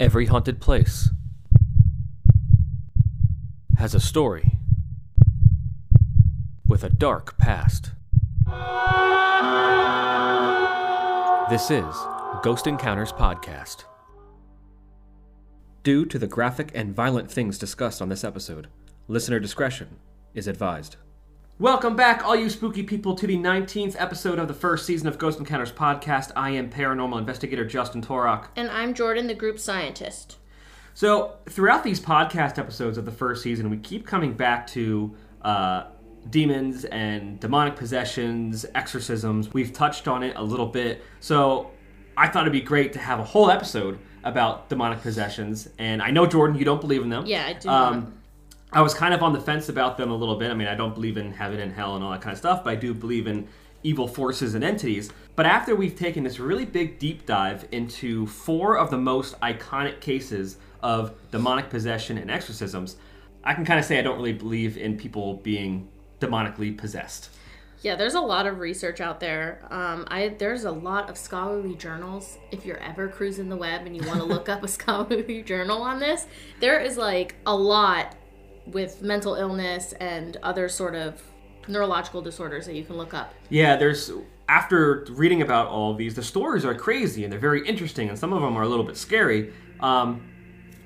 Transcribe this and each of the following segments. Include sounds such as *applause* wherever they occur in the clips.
Every haunted place has a story with a dark past. This is Ghost Encounters Podcast. Due to the graphic and violent things discussed on this episode, listener discretion is advised. Welcome back, all you spooky people, to the 19th episode of the first season of Ghost Encounters Podcast. I am paranormal investigator Justin Torok. And I'm Jordan, the group scientist. So, throughout these podcast episodes of the first season, we keep coming back to uh, demons and demonic possessions, exorcisms. We've touched on it a little bit. So, I thought it'd be great to have a whole episode about demonic possessions. And I know, Jordan, you don't believe in them. Yeah, I do. Um, not. I was kind of on the fence about them a little bit. I mean, I don't believe in heaven and hell and all that kind of stuff, but I do believe in evil forces and entities. But after we've taken this really big deep dive into four of the most iconic cases of demonic possession and exorcisms, I can kind of say I don't really believe in people being demonically possessed. Yeah, there's a lot of research out there. Um, I there's a lot of scholarly journals. If you're ever cruising the web and you want to look up a *laughs* scholarly journal on this, there is like a lot with mental illness and other sort of neurological disorders that you can look up. Yeah, there's after reading about all these, the stories are crazy and they're very interesting, and some of them are a little bit scary. Um,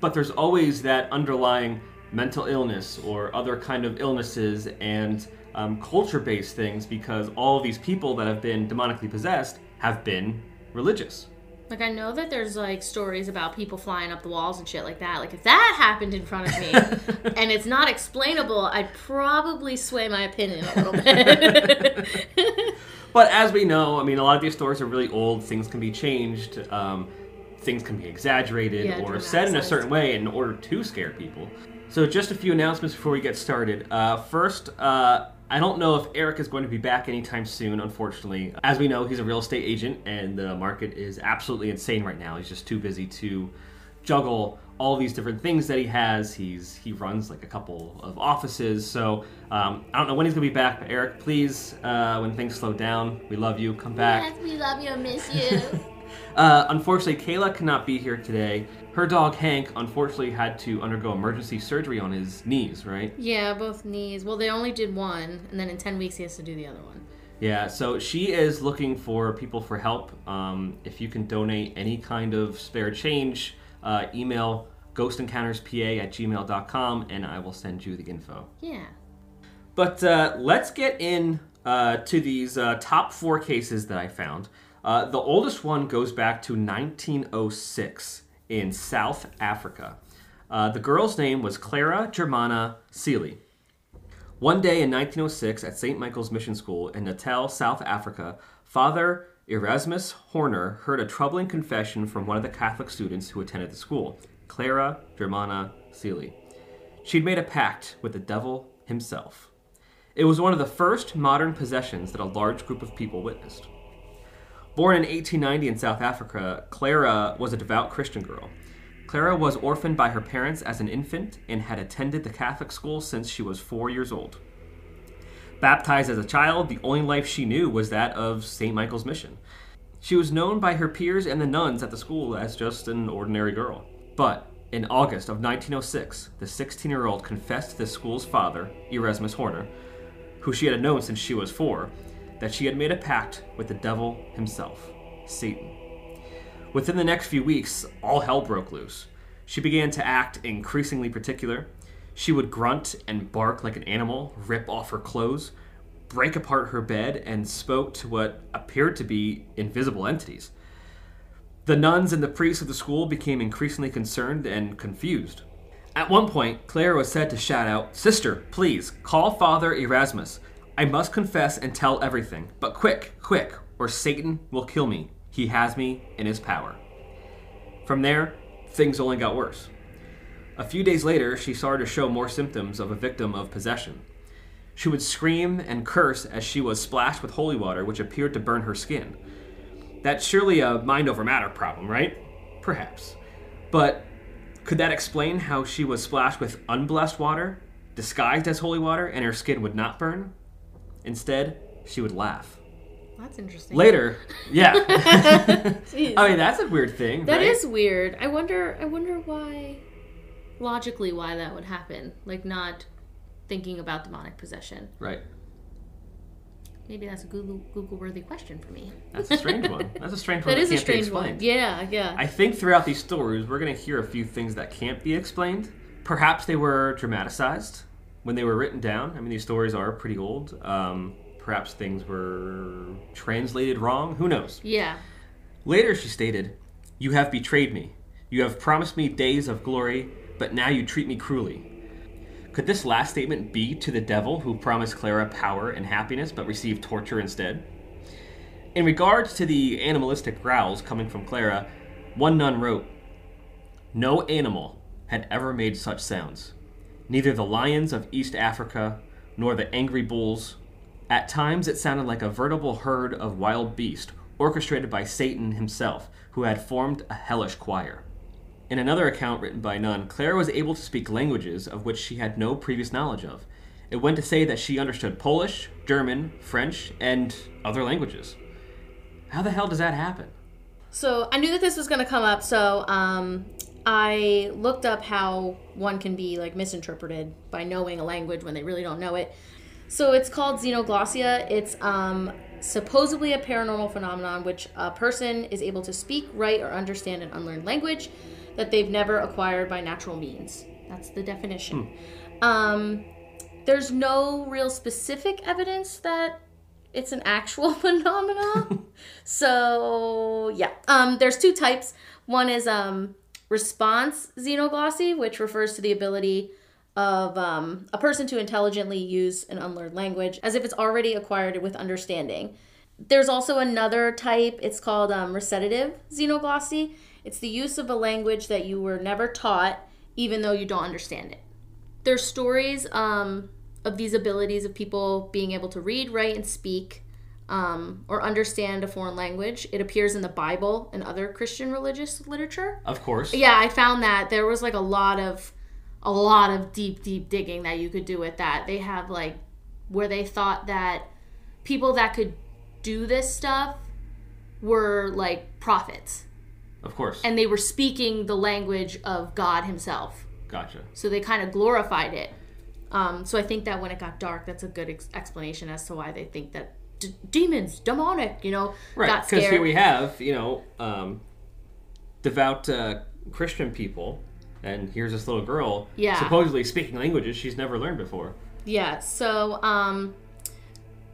but there's always that underlying mental illness or other kind of illnesses and um, culture-based things because all these people that have been demonically possessed have been religious. Like I know that there's like stories about people flying up the walls and shit like that. Like if that happened in front of me *laughs* and it's not explainable, I'd probably sway my opinion a little bit. *laughs* But as we know, I mean, a lot of these stories are really old. Things can be changed. Um, things can be exaggerated Yeah, or said in a certain way in order to scare people. So, just a few announcements before we get started. Uh, first, uh, I don't know if Eric is going to be back anytime soon, unfortunately. As we know, he's a real estate agent, and the market is absolutely insane right now. He's just too busy to juggle all these different things that he has. He's he runs like a couple of offices, so um, I don't know when he's gonna be back. But Eric, please, uh, when things slow down, we love you. Come back. Yes, we love you miss you. *laughs* Uh, unfortunately, Kayla cannot be here today. Her dog Hank, unfortunately, had to undergo emergency surgery on his knees. Right? yeah, both knees. Well, they only did one, and then in 10 weeks he has to do the other one. Yeah. So she is looking for people for help. Um, if you can donate any kind of spare change, uh, email ghostencounterspa at gmail.com and I will send you the info. Yeah. But uh, let's get in uh, to these uh, top four cases that I found. Uh, the oldest one goes back to 1906 in South Africa. Uh, the girl's name was Clara Germana Cele. One day in 1906 at St. Michael's Mission School in Natal, South Africa, Father Erasmus Horner heard a troubling confession from one of the Catholic students who attended the school, Clara Germana Cele. She'd made a pact with the devil himself. It was one of the first modern possessions that a large group of people witnessed. Born in 1890 in South Africa, Clara was a devout Christian girl. Clara was orphaned by her parents as an infant and had attended the Catholic school since she was four years old. Baptized as a child, the only life she knew was that of St. Michael's Mission. She was known by her peers and the nuns at the school as just an ordinary girl. But in August of 1906, the 16 year old confessed to the school's father, Erasmus Horner, who she had known since she was four, that she had made a pact with the devil himself, Satan. Within the next few weeks, all hell broke loose. She began to act increasingly particular. She would grunt and bark like an animal, rip off her clothes, break apart her bed, and spoke to what appeared to be invisible entities. The nuns and the priests of the school became increasingly concerned and confused. At one point, Claire was said to shout out, Sister, please, call Father Erasmus. I must confess and tell everything, but quick, quick, or Satan will kill me. He has me in his power. From there, things only got worse. A few days later, she started to show more symptoms of a victim of possession. She would scream and curse as she was splashed with holy water, which appeared to burn her skin. That's surely a mind over matter problem, right? Perhaps. But could that explain how she was splashed with unblessed water, disguised as holy water, and her skin would not burn? Instead, she would laugh. That's interesting. Later, yeah. *laughs* *laughs* I mean, that's a weird thing. That right? is weird. I wonder. I wonder why, logically, why that would happen. Like not thinking about demonic possession. right. Maybe that's a Google Google worthy question for me. That's a strange one. *laughs* That's a strange one. That is a can't be strange explained. one. Yeah, yeah. I think throughout these stories, we're going to hear a few things that can't be explained. Perhaps they were dramatized when they were written down. I mean, these stories are pretty old. Um, perhaps things were translated wrong. Who knows? yeah. Later, she stated, You have betrayed me. You have promised me days of glory, but now you treat me cruelly. Could this last statement be to the devil who promised Clara power and happiness but received torture instead? In regards to the animalistic growls coming from Clara, one nun wrote, No animal had ever made such sounds. Neither the lions of East Africa nor the angry bulls. At times it sounded like a veritable herd of wild beasts, orchestrated by Satan himself, who had formed a hellish choir. In another account written by nun, Clara was able to speak languages of which she had no previous knowledge of. It went to say that she understood Polish, German, French, and other languages. How the hell does that happen? So I knew that this was going to come up, so um, I looked up how one can be like misinterpreted by knowing a language when they really don't know it. So it's called xenoglossia. It's um, supposedly a paranormal phenomenon which a person is able to speak, write, or understand an unlearned language that they've never acquired by natural means. That's the definition. Um, there's no real specific evidence that it's an actual *laughs* phenomenon. *laughs* so yeah, um, there's two types. One is um, response xenoglossy, which refers to the ability of um, a person to intelligently use an unlearned language as if it's already acquired with understanding. There's also another type. It's called um, recitative xenoglossy. It's the use of a language that you were never taught, even though you don't understand it. There's stories um, of these abilities of people being able to read, write, and speak um, or understand a foreign language. It appears in the Bible and other Christian religious literature. Of course. Yeah, I found that there was like a lot of a lot of deep deep digging that you could do with that. They have like where they thought that people that could do this stuff were like prophets Of course. and they were speaking the language of God himself. gotcha. So they kind of glorified it. Um, so I think that when it got dark, that's a good ex- explanation as to why they think that d- demons, demonic, you know, Right, because here we have, you know, um, devout uh, Christian people, and here's this little girl Yeah. supposedly speaking languages she's never learned before. Yeah, so um,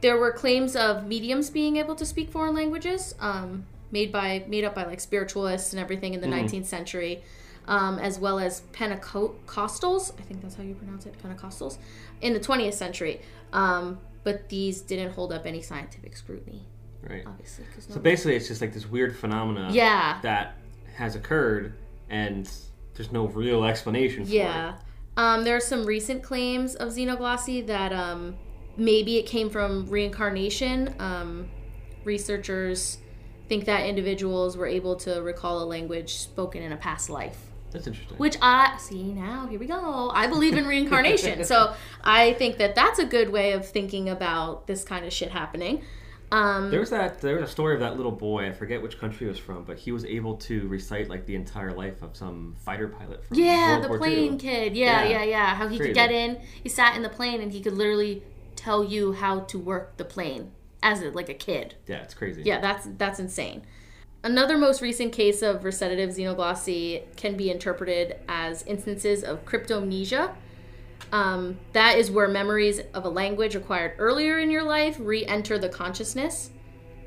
there were claims of mediums being able to speak foreign languages, um, made by made up by like spiritualists and everything in the 19th century, um, as well as Pentecostals. I think that's how you pronounce it, Pentecostals, in the 20th century. Um, but these didn't hold up any scientific scrutiny, Right. obviously. So basically, it's just like this weird phenomena yeah, that has occurred, and there's no real explanation for it. Yeah. Um, there are some recent claims of xenoglossy that um, maybe it came from reincarnation. Um, researchers think that individuals were able to recall a language spoken in a past life. That's interesting. Which I see now, here we go. I believe in reincarnation. *laughs* so I think that that's a good way of thinking about this kind of shit happening. Um, There was that. There was a story of that little boy. I forget which country he was from, but he was able to recite like the entire life of some fighter pilot from Yeah, World the War plane II. kid. Yeah, Yeah. yeah, yeah. How he Crazy. could get in. He sat in the plane and he could literally tell you how to work the plane as a, like a kid. Yeah, it's crazy. Yeah, that's that's insane. Another most recent case of recitative xenoglossy can be interpreted as instances of cryptomnesia. Um, that is where memories of a language acquired earlier in your life re-enter the consciousness,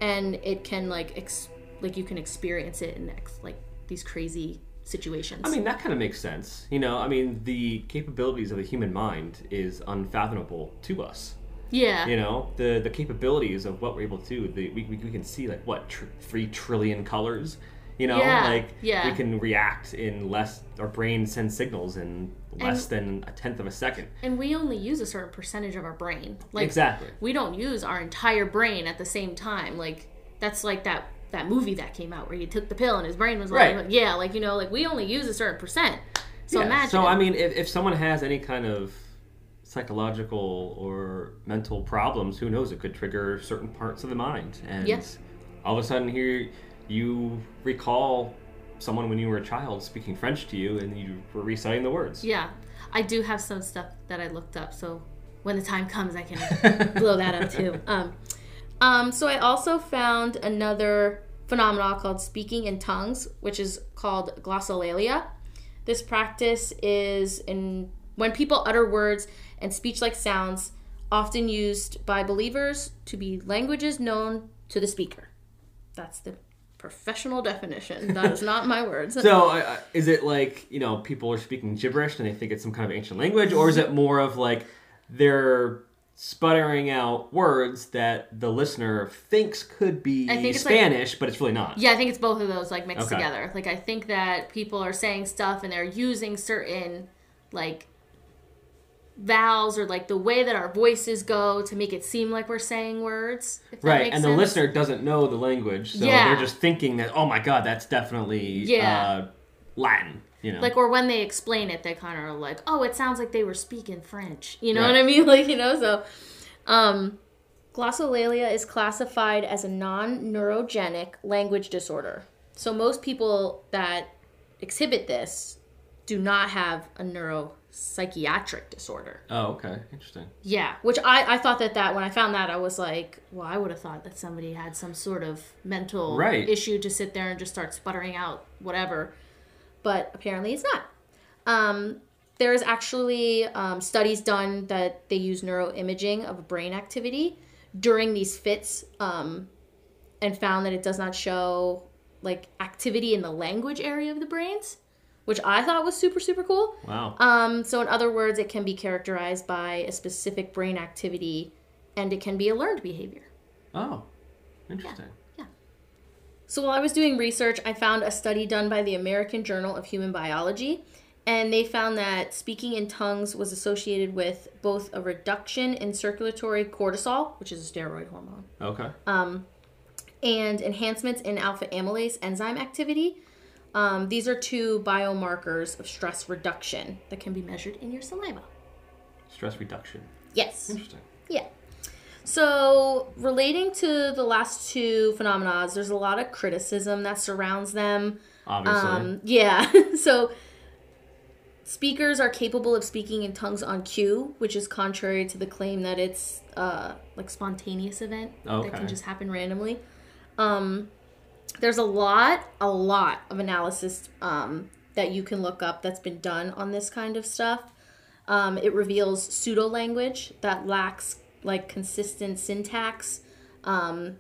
and it can like ex- like you can experience it in ex- like these crazy situations. I mean, that kind of makes sense. You know, I mean, the capabilities of the human mind is unfathomable to us. Yeah, You know, the the capabilities of what we're able to do. The, we, we, we can see like what tr- three trillion colors. You know, Yeah, like yeah. we can react in less. Our brain sends signals in less than a tenth of a second. and we only use a certain percentage of our brain. Like exactly. we don't use our entire brain at the same time. Like that's like that that movie that came out where he took the pill and his brain was like, Right. yeah, like you know, like we only use a certain percent. So Yeah, imagine. So I mean, if, if someone has any kind of psychological or mental problems. Who knows? It could trigger certain parts of the mind, and Yes. all of a sudden, here you recall someone when you were a child speaking French to you, and you were reciting the words. Yeah, I do have some stuff that I looked up, so when the time comes, I can *laughs* blow that up too. Um, um, so I also found another phenomenon called speaking in tongues, which is called glossolalia. This practice is in when people utter words and speech-like sounds, often used by believers to be languages known to the speaker. That's the professional definition. That is not my words. So, uh, uh, is it like you know people are speaking gibberish and they think it's some kind of ancient language, or is it more of like they're sputtering out words that the listener thinks could be I think it's like- Spanish, but it's really not? Yeah, I think it's both of those like mixed Okay. together. Like I think that people are saying stuff and they're using certain like vowels or like the way that our voices go to make it seem like we're saying words. Right, and the sense. listener doesn't know the language, so Yeah. they're just thinking that, oh my god, that's definitely Yeah. uh, Latin. You know, like or when they explain it, they kind of are like, "Oh, it sounds like they were speaking French." You know Right. what I mean? *laughs* Like you know, so um, glossolalia is classified as a non-neurogenic language disorder. So most people that exhibit this do not have a neuropsychiatric disorder. oh, okay, interesting. Yeah, which I, I thought that that when I found that I was like, well, I would have thought that somebody had some sort of mental Right. issue to sit there and just start sputtering out whatever, but apparently it's not. Um, there's actually um, studies done that they use neuroimaging of brain activity during these fits, um, and found that it does not show like activity in the language area of the brains, which I thought was super super cool. Wow. Um, so, in other words, it can be characterized by a specific brain activity and it can be a learned behavior. oh, interesting. Yeah. So, while I was doing research, I found a study done by the American Journal of Human Biology, and they found that speaking in tongues was associated with both a reduction in circulatory cortisol, which is a steroid hormone, Okay. Um, and enhancements in alpha amylase enzyme activity. Um, these are two biomarkers of stress reduction that can be measured in your saliva. Stress reduction. Yes. Interesting. Yeah. So, relating to the last two phenomena, there's a lot of criticism that surrounds them. Obviously. Um, yeah. *laughs* so, speakers are capable of speaking in tongues on cue, which is contrary to the claim that it's uh, like spontaneous event that can just happen randomly. Um, there's a lot, a lot of analysis um, that you can look up that's been done on this kind of stuff. Um, it reveals pseudo language that lacks like consistent syntax, um,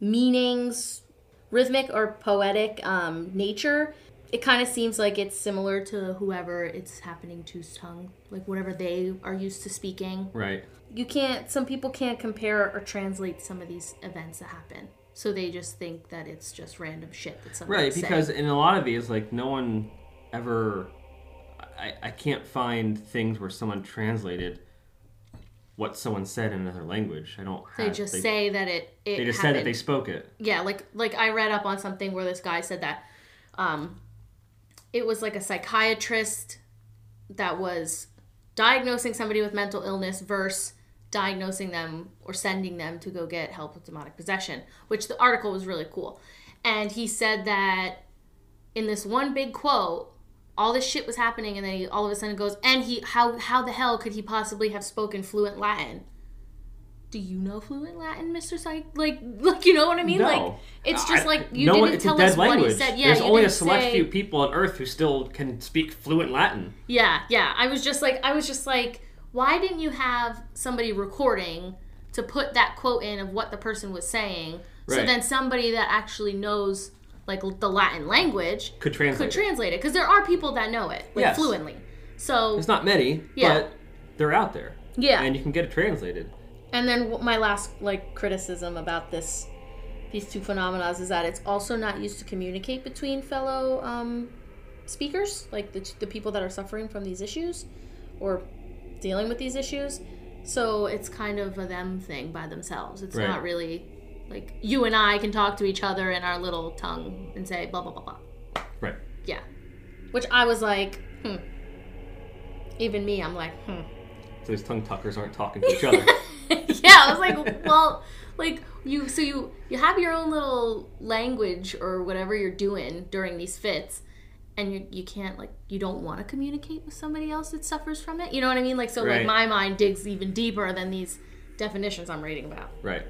meanings, rhythmic or poetic um, nature. It kind of seems like it's similar to whoever it's happening to's tongue, like whatever they are used to speaking. right. You can't. Some people can't compare or translate some of these events that happen, so they just think that it's just random shit that somebody Right, because in a lot of these, like no one ever, I, I can't find things where someone translated what someone said in another language. I don't. they have- just they, say that it. it they just said that they spoke it. yeah like like i read up on something where this guy said that um it was like a psychiatrist that was diagnosing somebody with mental illness versus diagnosing them or sending them to go get help with demonic possession which the article was really cool and he said that in this one big quote all this shit was happening and then he all of a sudden goes and he how how the hell could he possibly have spoken fluent latin do you know fluent Latin, Mister Psych? Like, *laughs* like you know what I mean? No. Like, it's just like you no didn't one- it's a tell us what he language. said. Yeah, There's only a select say- few people on Earth who still can speak fluent Latin. Yeah, yeah. I was just like, I was just like, why didn't you have somebody recording to put that quote in of what the person was saying, so then somebody that actually knows like the Latin language Could translate. could it. translate it because there are people that know it like Yes. fluently. So It's not many, Yeah. but they're out there. yeah, And you can get it translated. And then my last like criticism about this these two phenomena is that it's also not used to communicate between fellow um, speakers, like the, the people that are suffering from these issues or dealing with these issues. So it's kind of a them thing by themselves. It's Right. not really like you and I can talk to each other in our little tongue and say blah blah blah blah. Right. Yeah. Which I was like, hmm. Even me, I'm like, hmm. so these tongue tuckers aren't talking to each other. *laughs* yeah, I was like, well, like you, so you you have your own little language or whatever you're doing during these fits, and you you can't like you don't want to communicate with somebody else that suffers from it. You know what I mean? Like so, Right. like my mind digs even deeper than these definitions I'm reading about. Right.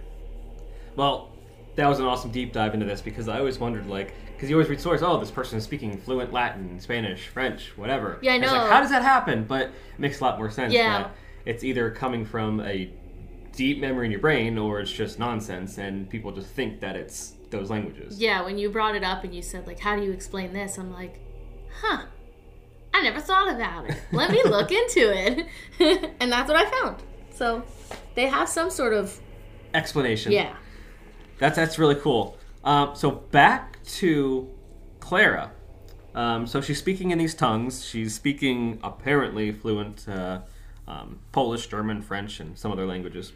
Well, that was an awesome deep dive into this because I always wondered, like, because you always read stories, oh, this person is speaking fluent Latin, Spanish, French, whatever. Yeah, I It's like, know. how does that happen? But it makes a lot more sense Yeah. that it's either coming from a deep memory in your brain or it's just nonsense and people just think that it's those languages. Yeah, when you brought it up and you said like, how do you explain this? I'm like, huh. I never thought about it. Let me look into it. *laughs* and that's what I found. So they have some sort of Explanation. yeah. That's that's really cool. Um, so back to Clara. Um, so she's speaking in these tongues. She's speaking apparently fluent uh, um, Polish, German, French, and some other languages.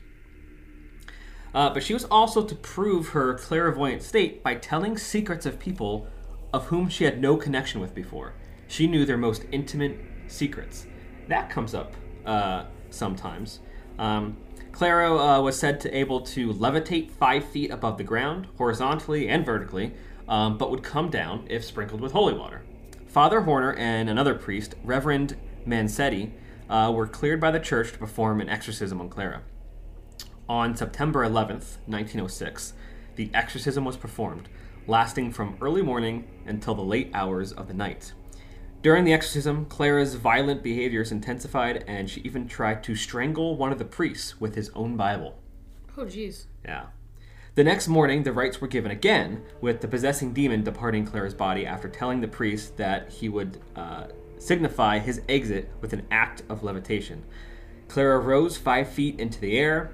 Uh, but she was also to prove her clairvoyant state by telling secrets of people of whom she had no connection with before. She knew their most intimate secrets. That comes up uh, sometimes. Um, Clara uh, was said to able to levitate five feet above the ground, horizontally and vertically, um, but would come down if sprinkled with holy water. Father Horner and another priest, Reverend Mansueti, uh, were cleared by the church to perform an exorcism on Clara. On September 11th, 1906, the exorcism was performed, lasting from early morning until the late hours of the night. During the exorcism, Clara's violent behaviors intensified, and she even tried to strangle one of the priests with his own Bible. Oh jeez. Yeah. The next morning, the rites were given again, with the possessing demon departing Clara's body after telling the priest that he would uh, signify his exit with an act of levitation. Clara rose five feet into the air,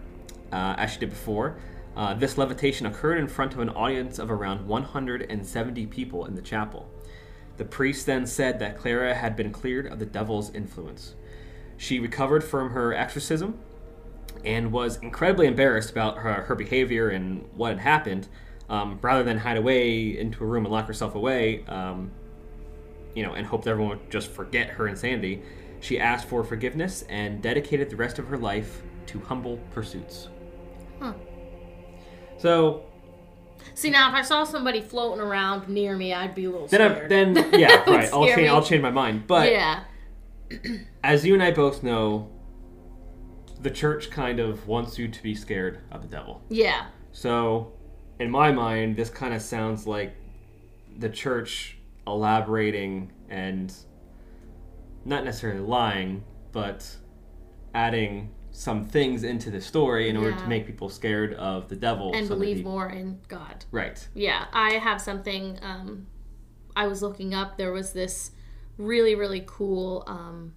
uh, as she did before. Uh, this levitation occurred in front of an audience of around 170 people in the chapel. The priest then said that Clara had been cleared of the devil's influence. She recovered from her exorcism and was incredibly embarrassed about her, her behavior and what had happened. Um, rather than hide away into a room and lock herself away, um, you know, and hope that everyone would just forget her insanity, she asked for forgiveness and dedicated the rest of her life to humble pursuits. Huh. So See now, if I saw somebody floating around near me, I'd be a little then, I, scared. then *laughs* yeah, right. I'll scare change. me. I'll change my mind. But yeah, as you and I both know, the church kind of wants you to be scared of the devil. yeah, So, in my mind, this kind of sounds like the church elaborating and not necessarily lying, but adding some things into the story in order to make people scared of the devil and believe more in God. Right. Yeah, I have something. Um, I was looking up. There was this really, really cool. Um,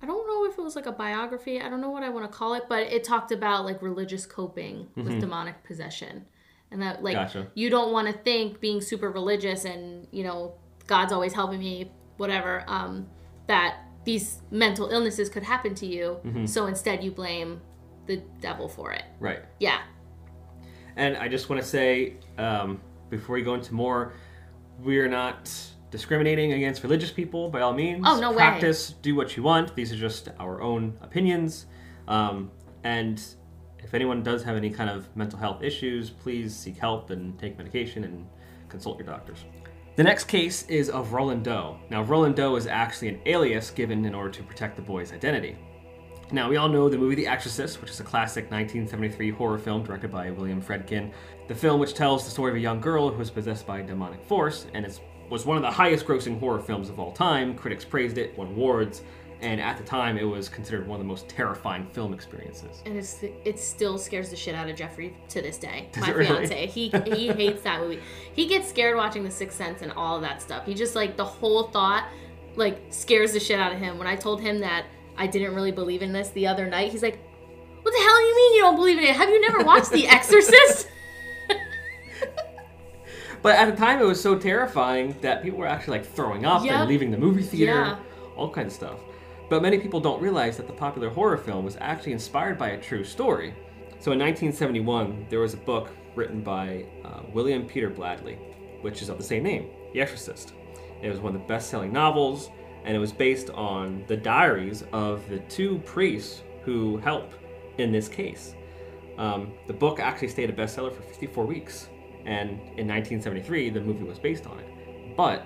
I don't know if it was like a biography. I don't know what I want to call it, but it talked about like religious coping with demonic possession, and that like Gotcha. you don't want to think being super religious and you know God's always helping me, whatever. Um, that these mental illnesses could happen to you, so instead you blame the devil for it. Right. Yeah, And I just want to say, um, before we go into more, we're not discriminating against religious people by all means. Oh, no way. Practice, do what you want. These are just our own opinions. Um, and if anyone does have any kind of mental health issues, please seek help and take medication and consult your doctors. The next case is of Roland Doe. Now, Roland Doe is actually an alias given in order to protect the boy's identity. Now, we all know the movie The Exorcist, which is a classic 1973 horror film directed by William Friedkin. The film, which tells the story of a young girl who was possessed by a demonic force, and it was one of the highest grossing horror films of all time. Critics praised it, won awards, and at the time it was considered one of the most terrifying film experiences. and it's it still scares the shit out of Jeffrey to this day. Does *laughs* my really? fiance, he he hates that movie. He gets scared watching The Sixth Sense and all of that stuff. He just like the whole thought like scares the shit out of him. When I told him that I didn't really believe in this the other night, he's like, "What the hell do you mean you don't believe in it? Have you never watched The *laughs* Exorcist?" *laughs* But at the time, it was so terrifying that people were actually like throwing up Yep. and leaving the movie theater, Yeah. all kinds of stuff. But many people don't realize that the popular horror film was actually inspired by a true story. So in 1971, there was a book written by uh, William Peter Blatty, which is of the same name, The Exorcist. It was one of the best-selling novels. and it was based on the diaries of the two priests who help in this case. Um, the book actually stayed a bestseller for 54 weeks, and in 1973, the movie was based on it. But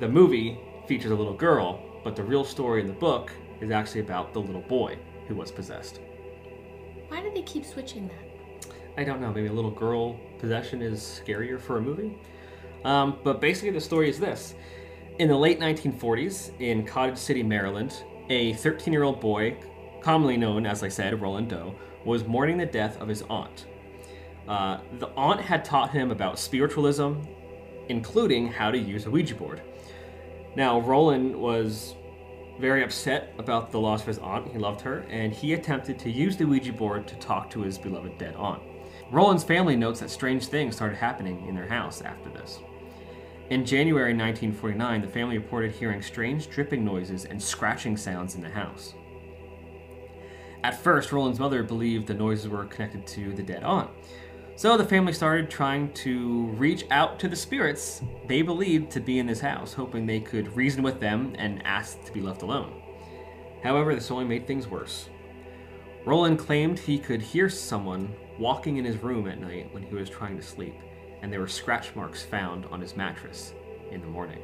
the movie features a little girl, but the real story in the book is actually about the little boy who was possessed. Why do they keep switching that? I don't know, maybe a little girl possession is scarier for a movie? Um, but basically, the story is this. In the late 1940s, in Cottage City, Maryland, a 13 year old boy, commonly known as I said, Roland Doe, was mourning the death of his aunt. Uh, the aunt had taught him about spiritualism, including how to use a Ouija board. Now, Roland was very upset about the loss of his aunt. He loved her, and he attempted to use the Ouija board to talk to his beloved dead aunt. Roland's family notes that strange things started happening in their house after this. In January 1949, the family reported hearing strange dripping noises and scratching sounds in the house. At first, Roland's mother believed the noises were connected to the dead aunt. So the family started trying to reach out to the spirits they believed to be in this house, hoping they could reason with them and ask to be left alone. However, this only made things worse. Roland claimed he could hear someone walking in his room at night when he was trying to sleep, and there were scratch marks found on his mattress in the morning.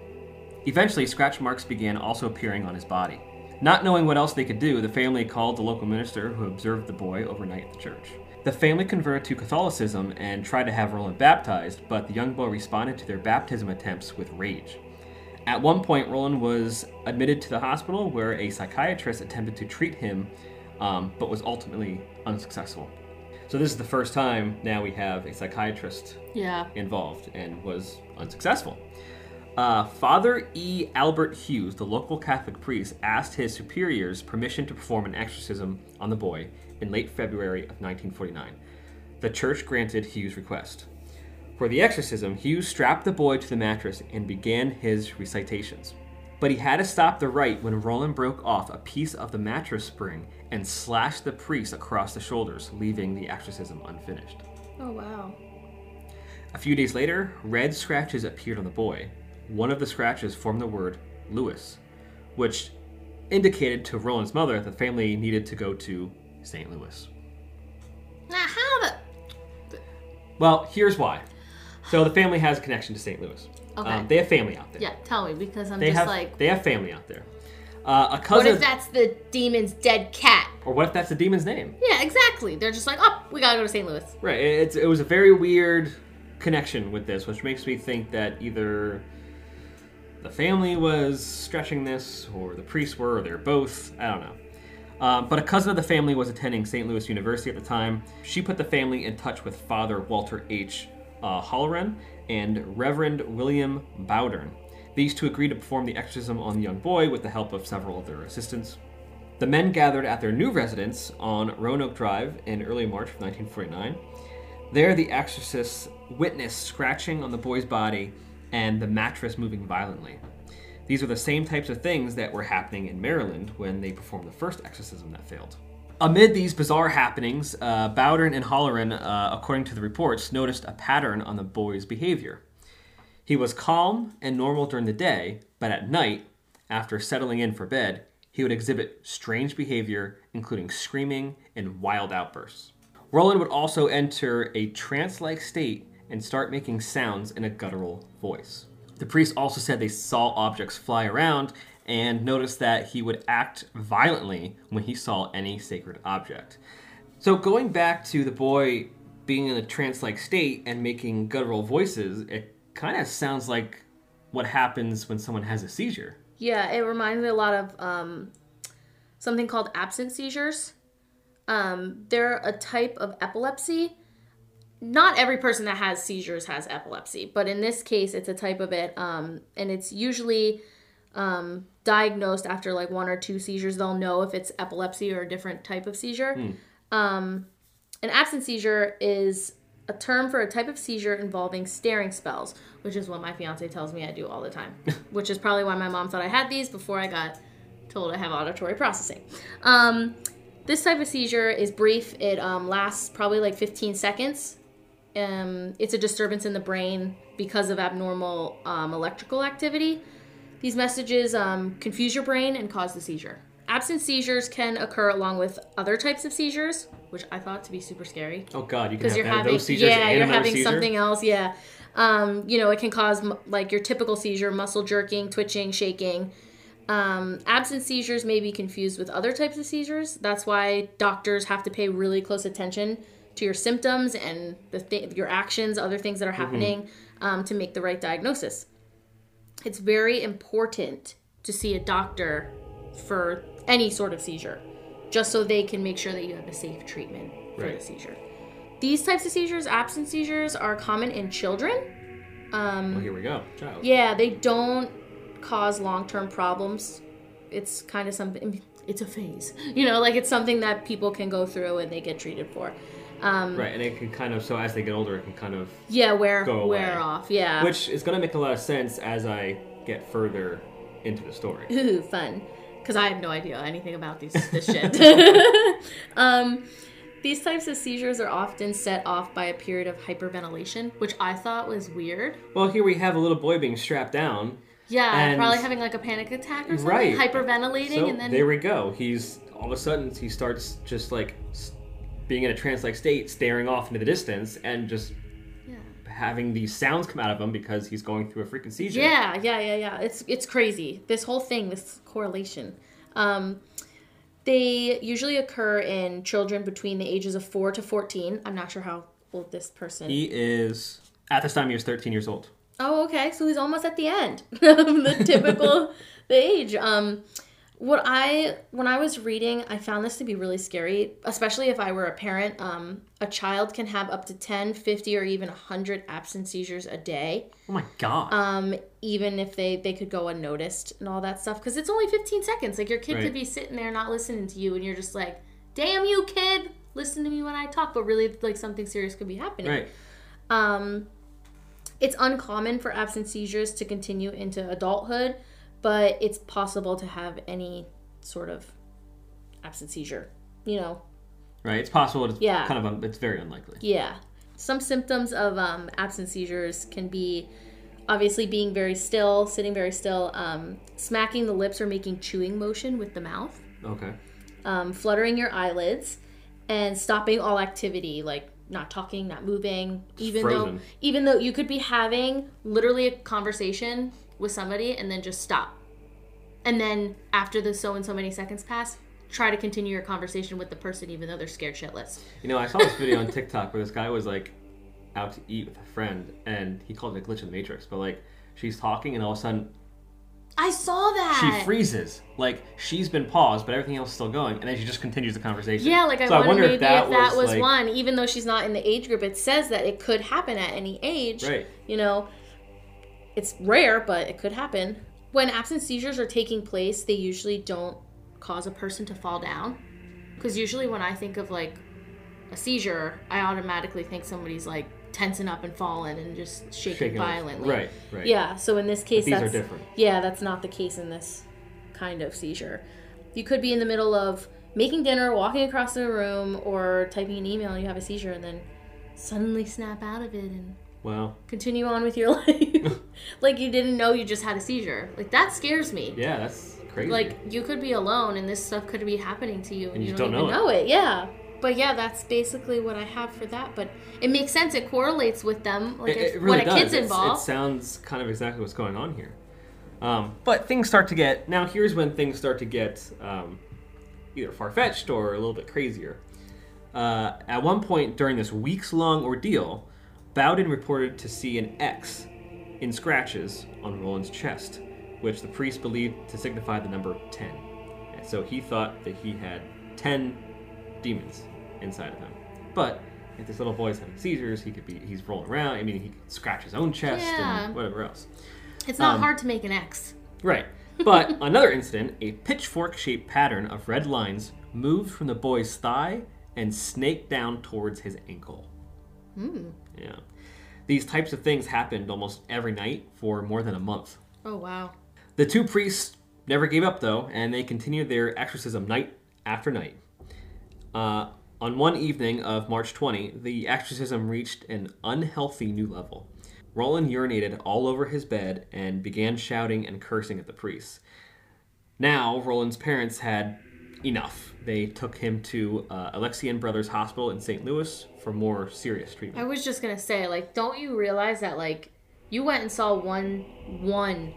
Eventually, scratch marks began also appearing on his body. Not knowing what else they could do, the family called the local minister who observed the boy overnight at the church. The family converted to Catholicism and tried to have Roland baptized, but the young boy responded to their baptism attempts with rage. At one point, Roland was admitted to the hospital where a psychiatrist attempted to treat him, um, but was ultimately unsuccessful. So, this is the first time now we have a psychiatrist Yeah. involved and was unsuccessful. Uh, Father E. Albert Hughes, the local Catholic priest, asked his superiors permission to perform an exorcism on the boy in late February of 1949. The church granted Hughes' request. For the exorcism, Hughes strapped the boy to the mattress and began his recitations. But he had to stop the rite when Roland broke off a piece of the mattress spring and slashed the priest across the shoulders, leaving the exorcism unfinished. Oh wow. A few days later, red scratches appeared on the boy. One of the scratches formed the word Louis, which indicated to Roland's mother that the family needed to go to St. Louis. Now how the Well, here's why. So the family has a connection to St. Louis. Okay. Um, they have family out there. Yeah, tell me because I'm They just have like they have family out there. Uh, a what cousin, if that's the demon's dead cat? or what if that's the demon's name? Yeah, exactly. They're just like, oh, we gotta go to St. Louis. Right. It's, it was a very weird connection with this, which makes me think that either the family was stretching this, or the priests were, or they're both. I don't know. Um, but a cousin of the family was attending St. Louis University at the time. She put the family in touch with Father Walter H. Uh, and Reverend William Bowdern. These two agreed to perform the exorcism on the young boy with the help of several of their assistants. The men gathered at their new residence on Roanoke Drive in early March of 1949. There, the exorcists witnessed scratching on the boy's body and the mattress moving violently. These are the same types of things that were happening in Maryland when they performed the first exorcism that failed. Amid these bizarre happenings, uh, Bowdern and Halloran, uh, according to the reports, noticed a pattern on the boy's behavior. He was calm and normal during the day, but at night, after settling in for bed, he would exhibit strange behavior, including screaming and wild outbursts. Roland would also enter a trance like state and start making sounds in a guttural voice. The priest also said they saw objects fly around and noticed that he would act violently when he saw any sacred object. So, going back to the boy being in a trance like state and making guttural voices, it kind of sounds like what happens when someone has a seizure. Yeah, it reminds me a lot of um, something called absent seizures. Um, they're a type of epilepsy. Not every person that has seizures has epilepsy, but in this case, it's a type of it, um, and it's usually um, diagnosed after like one or two seizures. They'll know if it's epilepsy or a different type of seizure. Um, an absent seizure is a term for a type of seizure involving staring spells, which is what my fiance tells me I do all the time, *laughs* which is probably why my mom thought I had these before I got told I have auditory processing. Um, this type of seizure is brief. It um, lasts probably like 15 seconds. Um, it's a disturbance in the brain because of abnormal um, electrical activity. These messages um, confuse your brain and cause the seizure. Absent seizures can occur along with other types of seizures, which I thought to be super scary Oh God, you can have you're having those seizures yeah and you're having seizure? something else yeah um, you know it can cause like your typical seizure muscle jerking twitching shaking um, absent seizures may be confused with other types of seizures that's why doctors have to pay really close attention to your symptoms and the th- your actions other things that are Mm-hmm. happening um, to make the right diagnosis it's very important to see a doctor for any sort of seizure just so they can make sure that you have a safe treatment for Right. the seizure these types of seizures absent seizures are common in children Oh, here we go. Child. yeah they don't cause long-term problems it's kind of something it's a phase *laughs* you know like it's something that people can go through and they get treated for um, Right, and it can kind of so as they get older, it can kind of yeah wear Go wear off yeah which is going to make a lot of sense as I get further into the story. *laughs* Ooh, fun. Because I have no idea anything about these this shit. *laughs* *laughs* um, these types of seizures are often set off by a period of hyperventilation, which I thought was weird. Well, here we have a little boy being strapped down. Yeah, And- probably having like a panic attack or something. Right. Hyperventilating, So and then there we go. He's all of a sudden he starts just like s- being in a trance-like state, staring off into the distance, and just yeah. having these sounds come out of him because he's going through a freaking seizure. Yeah, yeah, yeah, yeah. It's it's crazy. This whole thing, this correlation. Um, they usually occur in children between the ages of four to fourteen. I'm not sure how old this person. He is at this time he was 13 years old. Oh, okay. So he's almost at the end *laughs* of the typical *laughs* the age. Um, what I when I was reading, I found this to be really scary, especially if I were a parent. Um, a child can have up to 10, 50, or even 100 absent seizures a day, Oh my god. um, even if they, they could go unnoticed and all that stuff. Because it's only 15 seconds. Like, your kid Right. could be sitting there not listening to you, and you're just like, damn you, kid, listen to me when I talk. But really, like, something serious could be happening. right. Um, it's uncommon for absent seizures to continue into adulthood, but it's possible to have any sort of absent seizure. You know, Right. It's possible. It's Yeah. kind of it's very unlikely. yeah. Some symptoms of um, absent seizures can be obviously being very still, sitting very still, um, smacking the lips or making chewing motion with the mouth, Okay. um, fluttering your eyelids, and stopping all activity like not talking, not moving, even though even though you could be having literally a conversation with somebody and then just stop. And then after the so and so many seconds pass, try to continue your conversation with the person even though they're scared shitless. You know, I saw this video on TikTok where this guy was like out to eat with a friend, and he called it a glitch in the matrix. But like, she's talking, and all of a sudden I saw that. she freezes. Like she's been paused, but everything else is still going, and then she just continues the conversation. Yeah, like I So wonder, maybe if that, was, like- one, even though she's not in the age group, it says that it could happen at any age. Right. You know, it's rare, but it could happen. When absent seizures are taking place, they usually don't cause a person to fall down. Because usually when I think of like a seizure, I automatically think somebody's like tensing up and falling and just shaking, Shaking off. violently. Right. Right. Yeah, so in this case, these are that's different. Yeah, that's not the case in this kind of seizure. You could be in the middle of making dinner, walking across the room, or typing an email, and you have a seizure, and then suddenly snap out of it and Well, continue on with your *laughs* life, like you didn't know you just had a seizure. Like that scares me. yeah, that's crazy. Like you could be alone, and this stuff could be happening to you, and, you you don't, don't even know know it. Yeah. But yeah, that's basically what I have for that. But it makes sense. It correlates with them. Like it, it really when a does. kid's It's- involved. It sounds kind of exactly what's going on here. Um, but things start to get now. Here's when things start to get um, either far fetched or a little bit crazier. Uh, at one point during this weeks long ordeal, Bowdern reported to see an X in scratches on Roland's chest, which the priest believed to signify the number 10. And so he thought that he had 10 demons inside of him. But if this little boy's having seizures, he could be he's rolling around. I mean, he could scratch his own chest Yeah. and whatever else. it's not um, hard to make an X. Right. But *laughs* another incident, a pitchfork shaped pattern of red lines moved from the boy's thigh and snaked down towards his ankle. Hmm. Yeah. These types of things happened almost every night for more than a month. Oh wow. The two priests never gave up, though, and they continued their exorcism night after night. Uh, on one evening of March 20, the exorcism reached an unhealthy new level. Roland urinated all over his bed and began shouting and cursing at the priests. Now, Roland's parents had enough. They took him to uh, Alexian Brothers Hospital in St. Louis for more serious treatment. I was just gonna say, like, don't you realize that like you went and saw one one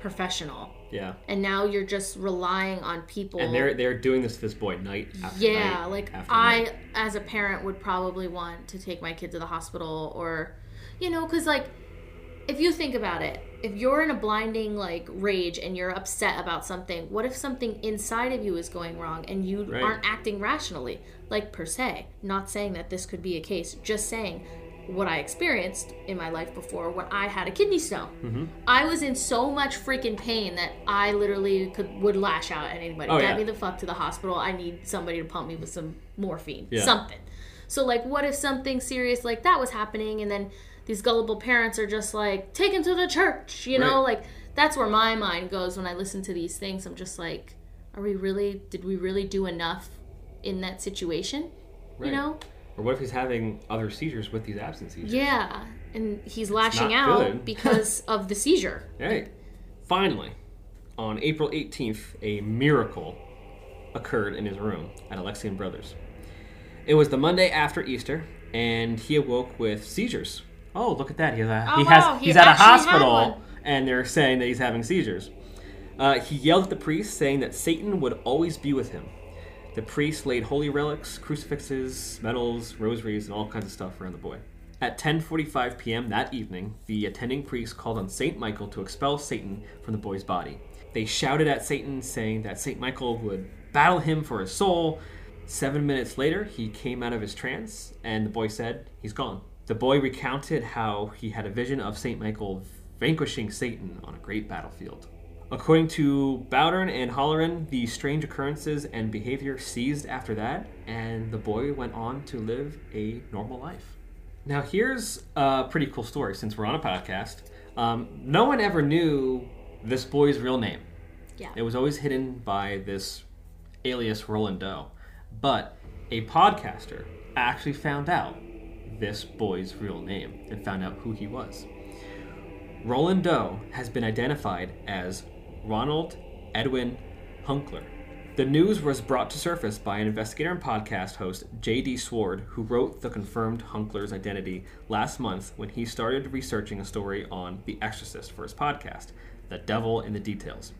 professional, Yeah. and now you're just relying on people. And they're they're doing this to this boy night after yeah, night Yeah, like after I, night. as a parent, would probably want to take my kid to the hospital, or, you know, because like, if you think about it, if you're in a blinding like rage and you're upset about something, what if something inside of you is going wrong and you Right. aren't acting rationally, like per se? Not saying that this could be a case, just saying what I experienced in my life before when I had a kidney stone. Mm-hmm. I was in so much freaking pain that I literally could would lash out at anybody. Oh, Get yeah. me the fuck to the hospital. I need somebody to pump me with some morphine, Yeah. something. So like, what if something serious like that was happening, and then these gullible parents are just like, take him to the church, you know? Right. Like that's where my mind goes when I listen to these things. I'm just like, are we really? Did we really do enough in that situation? Right. You know? Or what if he's having other seizures with these absent seizures? Yeah, and he's lashing out *laughs* because of the seizure. Hey, finally, on April 18th, a miracle occurred in his room at Alexian Brothers. It was the Monday after Easter, and he awoke with seizures. Oh, look at that! He has a, Oh, he wow, has he he's at a hospital, and they're saying that he's having seizures. Uh, he yelled at the priest, saying that Satan would always be with him. The priest laid holy relics, crucifixes, medals, rosaries, and all kinds of stuff around the boy. At 10:45 p.m. that evening, the attending priest called on Saint Michael to expel Satan from the boy's body. They shouted at Satan, saying that Saint Michael would battle him for his soul. Seven minutes later, he came out of his trance, and the boy said, "He's gone." The boy recounted how he had a vision of Saint Michael vanquishing Satan on a great battlefield. According to Bowdern and Halloran, the strange occurrences and behavior ceased after that, and the boy went on to live a normal life. Now, here's a pretty cool story since we're on a podcast. Um, no one ever knew this boy's real name. Yeah. It was always hidden by this alias Roland Doe. But a podcaster actually found out this boy's real name and found out who he was. Roland Doe has been identified as Ronald Edwin Hunkler. The news was brought to surface by an investigator and podcast host, J.D. Sword, who wrote the confirmed Hunkler's identity last month when he started researching a story on The Exorcist for his podcast, The Devil in the Details.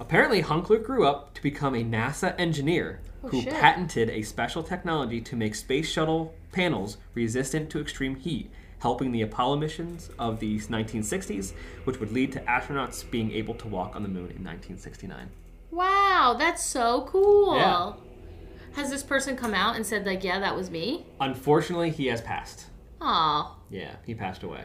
Apparently, Hunkler grew up to become a NASA engineer Oh, who shit. patented a special technology to make space shuttle panels resistant to extreme heat, helping the Apollo missions of the 1960s, which would lead to astronauts being able to walk on the moon in 1969. Wow, that's so cool. Yeah. Has this person come out and said like, yeah, that was me? Unfortunately, he has passed. Aw. Yeah, he passed away.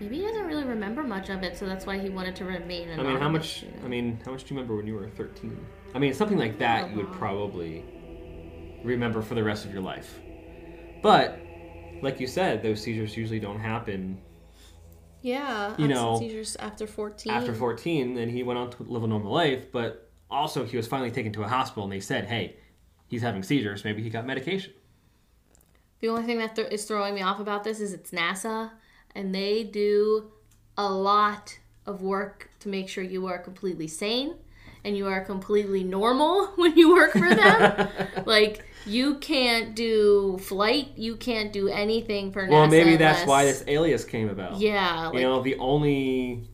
Maybe he doesn't really remember much of it, so that's why he wanted to remain I mean, how much? you know? I mean, how much do you remember when you were 13? I mean, something like that Oh, you would probably remember for the rest of your life. But, like you said, those seizures usually don't happen. Yeah, you know, seizures after 14. after 14 and he went on to live a normal life but also he was finally taken to a hospital and they said hey he's having seizures. Maybe he got medication. The only thing that th- is throwing me off about this is it's NASA, and they do a lot of work to make sure you are completely sane and you are completely normal *laughs* when you work for them. *laughs* like you can't do flight, you can't do anything for NASA. well maybe that's unless- why this alias came about Yeah, like you know the only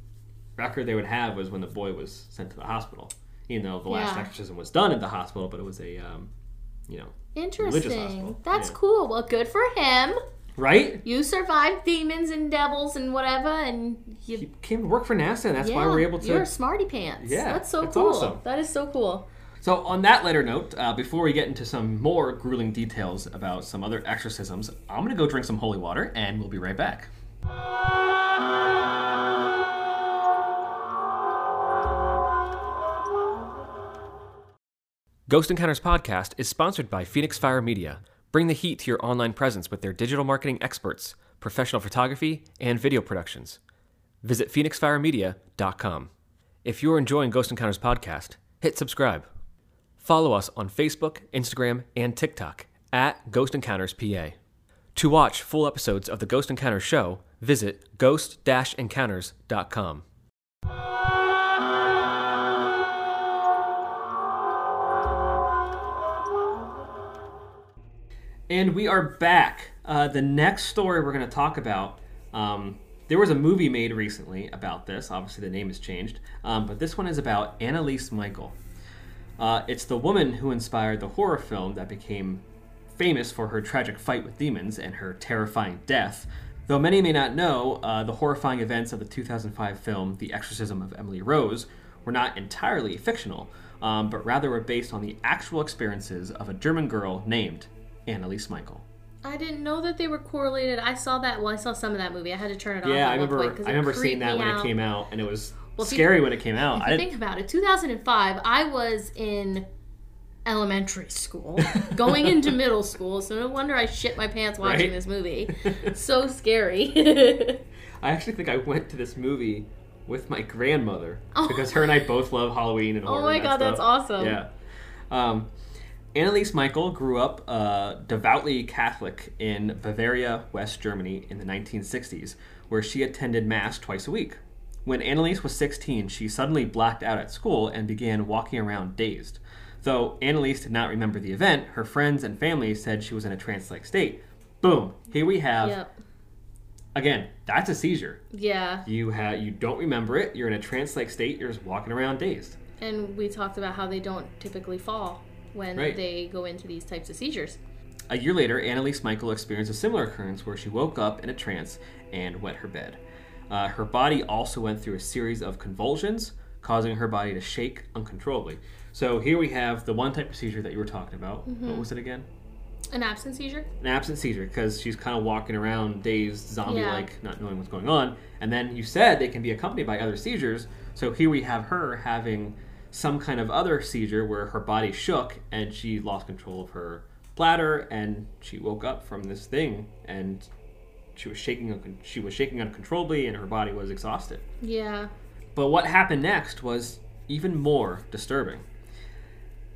record they would have was when the boy was sent to the hospital you know the last Yeah. exorcism was done at the hospital but it was a um, you know interesting. That's Yeah. cool. Well, good for him. Right You survived demons and devils and whatever, and you. he came to work for nasa and that's yeah, why we're able to You're a smarty pants. Yeah, that's so that's cool. awesome. That is so cool. So, on that lighter note, uh, before we get into some more grueling details about some other exorcisms, I'm going to go drink some holy water and we'll be right back. Ghost Encounters podcast is sponsored by Phoenix Fire Media. Bring the heat to your online presence with their digital marketing experts, professional photography, and video productions. Visit phoenixfiremedia.com. If you're enjoying Ghost Encounters podcast, hit subscribe. Follow us on Facebook, Instagram, and TikTok at Ghost Encounters PA. To watch full episodes of the Ghost Encounters show, visit ghost-encounters.com. And we are back. Uh, the next story we're going to talk about. Um, there was a movie made recently about this. Obviously, the name has changed. Um, but this one is about Anneliese Michael. Uh, it's the woman who inspired the horror film that became famous for her tragic fight with demons and her terrifying death. Though many may not know, uh, the horrifying events of the 2005 film The Exorcism of Emily Rose were not entirely fictional, um, but rather were based on the actual experiences of a German girl named Anneliese Michael. I didn't know that they were correlated. I saw that. Well, I saw some of that movie. I had to turn it off. Yeah, I remember. point I remember seeing that when out. it came out, and it was Well, if you- scary when it came out. I think about it, 2005, I was in elementary school, *laughs* going into middle school, so no wonder I shit my pants watching Right? this movie. *laughs* so scary. *laughs* I actually think I went to this movie with my grandmother Oh. because her and I both love Halloween and horror. oh my and god, that's awesome. Yeah. Um, Anneliese Michael grew up uh, devoutly Catholic in Bavaria, West Germany in the 1960s, where she attended Mass twice a week. When Anneliese was 16, she suddenly blacked out at school and began walking around dazed. Though Anneliese did not remember the event, her friends and family said she was in a trance like state. Boom! Here we have, Yep. again, that's a seizure. Yeah. You have you don't remember it. You're in a trance-like state. You're just walking around dazed. And we talked about how they don't typically fall when Right. they go into these types of seizures. A year later, Anneliese Michael experienced a similar occurrence where she woke up in a trance and wet her bed. Uh, her body also went through a series of convulsions, causing her body to shake uncontrollably. So here we have the one type of seizure that you were talking about. What was it again? An absent seizure? An absent seizure, because she's kind of walking around dazed, zombie-like, not knowing what's going on. And then you said they can be accompanied by other seizures. So here we have her having some kind of other seizure where her body shook and she lost control of her bladder and she woke up from this thing and she was shaking. She was shaking uncontrollably and her body was exhausted. Yeah. But what happened next was even more disturbing.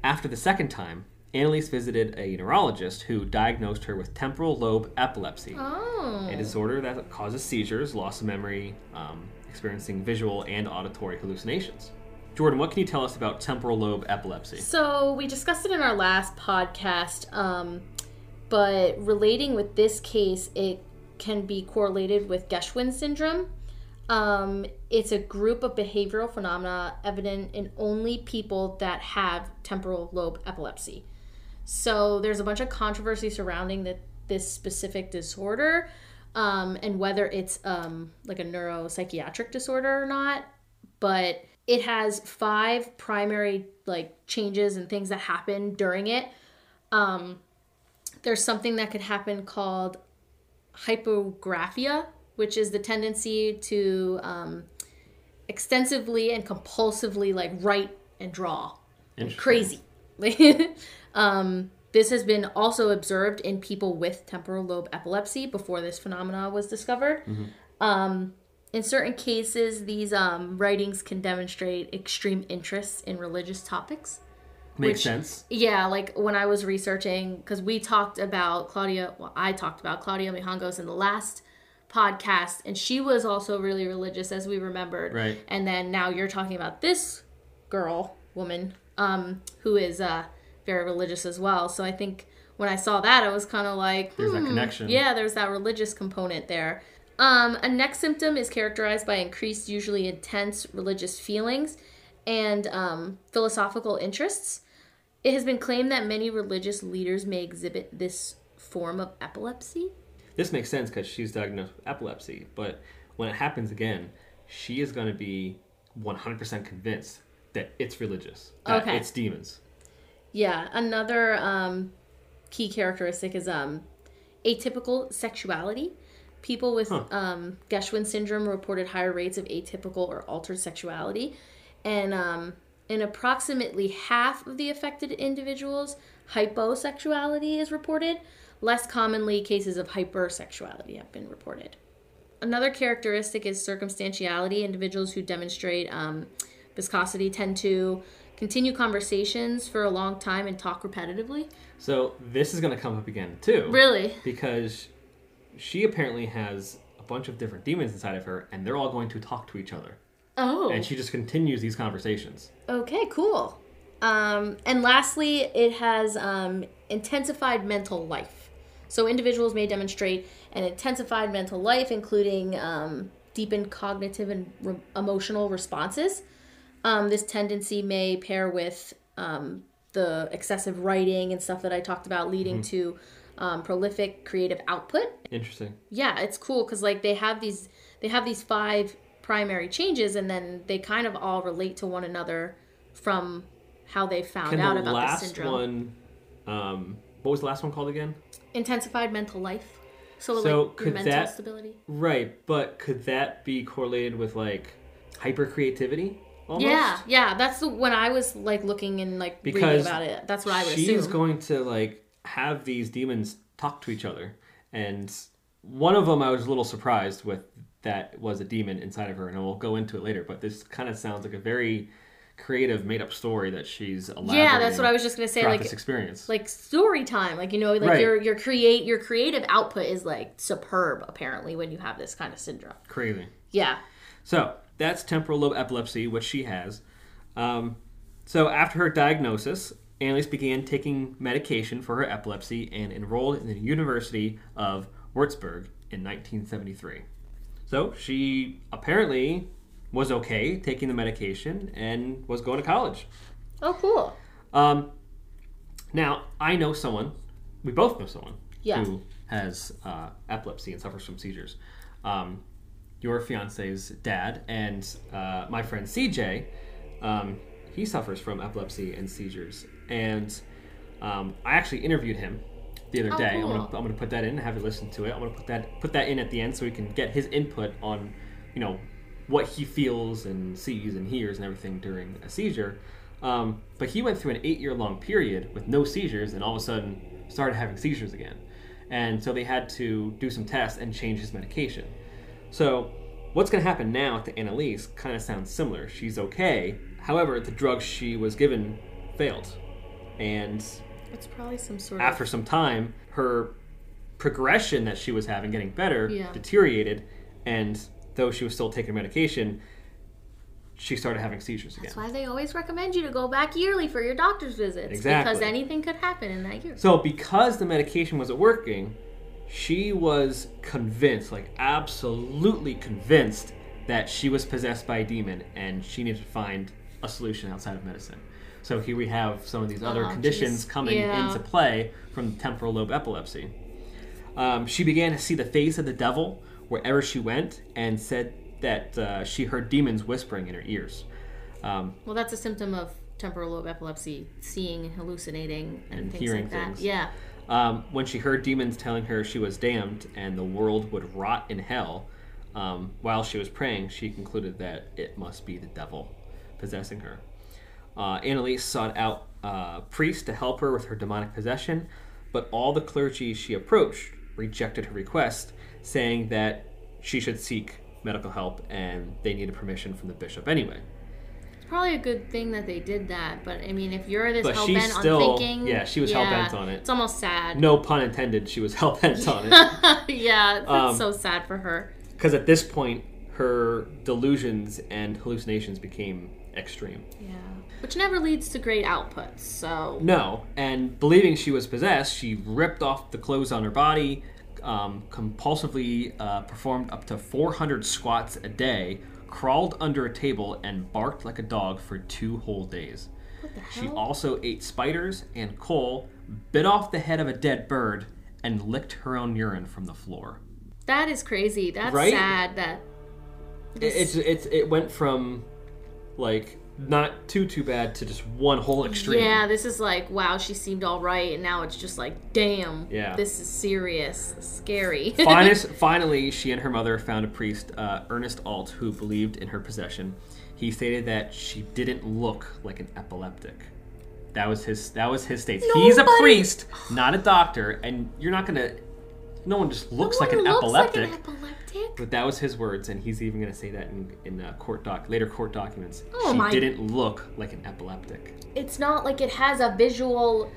After the second time, Annalise visited a neurologist who diagnosed her with temporal lobe epilepsy, Oh. a disorder that causes seizures, loss of memory, um, experiencing visual and auditory hallucinations. Jordan, what can you tell us about temporal lobe epilepsy? So we discussed it in our last podcast, um, but relating with this case, it can be correlated with Geschwind syndrome. Um, it's a group of behavioral phenomena evident in only people that have temporal lobe epilepsy. So there's a bunch of controversy surrounding that this specific disorder, um, and whether it's um, like a neuropsychiatric disorder or not. But it has five primary like changes and things that happen during it. Um, there's something that could happen called hypergraphia, which is the tendency to um, extensively and compulsively like write and draw. Crazy. *laughs* um, this has been also observed in people with temporal lobe epilepsy before this phenomena was discovered. Um, in certain cases, these um, writings can demonstrate extreme interest in religious topics. Makes which- sense. Yeah, like when I was researching, because we talked about Claudia, well, I talked about Claudia Mijangos in the last podcast, and she was also really religious, as we remembered. Right. And then now you're talking about this girl, woman, um, who is uh, very religious as well. So I think when I saw that, I was kind of like, There's that hmm, connection. Yeah, there's that religious component there. Um, a neck symptom is characterized by increased, usually intense religious feelings and um, philosophical interests. It has been claimed that many religious leaders may exhibit this form of epilepsy. This makes sense because she's diagnosed with epilepsy, but when it happens again, she is going to be 100% convinced that it's religious, that Okay. it's demons. Yeah, another um, key characteristic is um, atypical sexuality. People with Huh. um, Geschwind syndrome reported higher rates of atypical or altered sexuality. And um, in approximately half of the affected individuals, hyposexuality is reported. Less commonly, cases of hypersexuality have been reported. Another characteristic is circumstantiality. Individuals who demonstrate um, viscosity tend to continue conversations for a long time and talk repetitively. So this is going to come up again too. Really? Because she apparently has a bunch of different demons inside of her, and they're all going to talk to each other. Oh. And she just continues these conversations. Okay, cool. Um, and lastly, it has um, intensified mental life. So individuals may demonstrate an intensified mental life, including um, deepened cognitive and re- emotional responses. Um, this tendency may pair with um, the excessive writing and stuff that I talked about, leading to um, prolific creative output Interesting. yeah it's cool because like they have these they have these five primary changes and then they kind of all relate to one another from how they found Can out the about the last syndrome one, um, what was the last one called again? intensified mental life so, So like could mental that- stability Right, but could that be correlated with like hyper creativity? Almost? yeah yeah that's the when i was like looking and like reading about it that's what i would She's assume going to like have these demons talk to each other, and one of them I was a little surprised with that was a demon inside of her, and we'll go into it later. But this kind of sounds like a very creative, made up story that she's yeah that's what i was just gonna say like this experience. like story time like you know like Right. your your create your creative output is like superb apparently when you have this kind of syndrome Crazy. yeah So that's temporal lobe epilepsy, which she has. Um, so after her diagnosis, Annalise began taking medication for her epilepsy and enrolled in the University of Würzburg in 1973. So she apparently was okay taking the medication and was going to college. oh cool Um, now, I know someone, we both know someone, Yeah. who has uh, epilepsy and suffers from seizures. Um, your fiance's dad and uh, my friend CJ, um, he suffers from epilepsy and seizures. And um, I actually interviewed him the other Oh, day. I'm, gonna, I'm gonna put that in and have you listen to it. I'm gonna put that put that in at the end so we can get his input on, you know, what he feels and sees and hears and everything during a seizure. Um, but he went through an eight year long period with no seizures and all of a sudden started having seizures again. And so they had to do some tests and change his medication. So what's going to happen now to Annalise kind of sounds similar. She's okay. However, the drugs she was given failed. And It's probably some sort after some time, her progression that she was having, getting better, Yeah. deteriorated. And though she was still taking medication, she started having seizures again. That's why they always recommend you to go back yearly for your doctor's visits. Exactly. Because anything could happen in that year. So, because the medication wasn't working, she was convinced, like absolutely convinced, that she was possessed by a demon and she needed to find a solution outside of medicine. So, here we have some of these other Oh, conditions jeez. coming Yeah. into play from temporal lobe epilepsy. Um, she began to see the face of the devil wherever she went and said that uh, she heard demons whispering in her ears. Um, Well, that's a symptom of temporal lobe epilepsy, seeing, hallucinating, and, And things hearing like that. things. Yeah. um, when she heard demons telling her she was damned and the world would rot in hell, um, while she was praying, she concluded that it must be the devil possessing her. Uh, Annalise sought out a priest to help her with her demonic possession, but all the clergy she approached rejected her request, saying that she should seek medical help and they needed permission from the bishop anyway. It's probably a good thing that they did that. But I mean, if you're this hell bent still- on thinking. yeah, she was hell-bent on it. It's almost sad. No pun intended, she was *laughs* hell bent on it. *laughs* yeah, that's Um, so sad for her. because at this point her delusions and hallucinations became extreme Yeah. Which never leads to great outputs. So. no and believing she was possessed she ripped off the clothes on her body um, compulsively uh, performed up to 400 squats a day crawled under a table and barked like a dog for two whole days What the she also ate spiders and coal bit off the head of a dead bird and licked her own urine from the floor That is crazy. That's Right? sad. That. it, it's it's it went from like not too too bad to just one whole extreme. Yeah, this is like wow, she seemed all right, and now it's just like damn. Yeah. This is serious, scary. *laughs* Finally, finally, she and her mother found a priest, uh, Ernest Alt, who believed in her possession. He stated that she didn't look like an epileptic. That was his. That was his states. He's a priest, not a doctor, and you're not gonna. No one just looks like an looks epileptic. Like an epileptic. But that was his words, and he's even going to say that in, in uh, court doc later court documents. Oh she my- didn't look like an epileptic. It's not like it has a visual.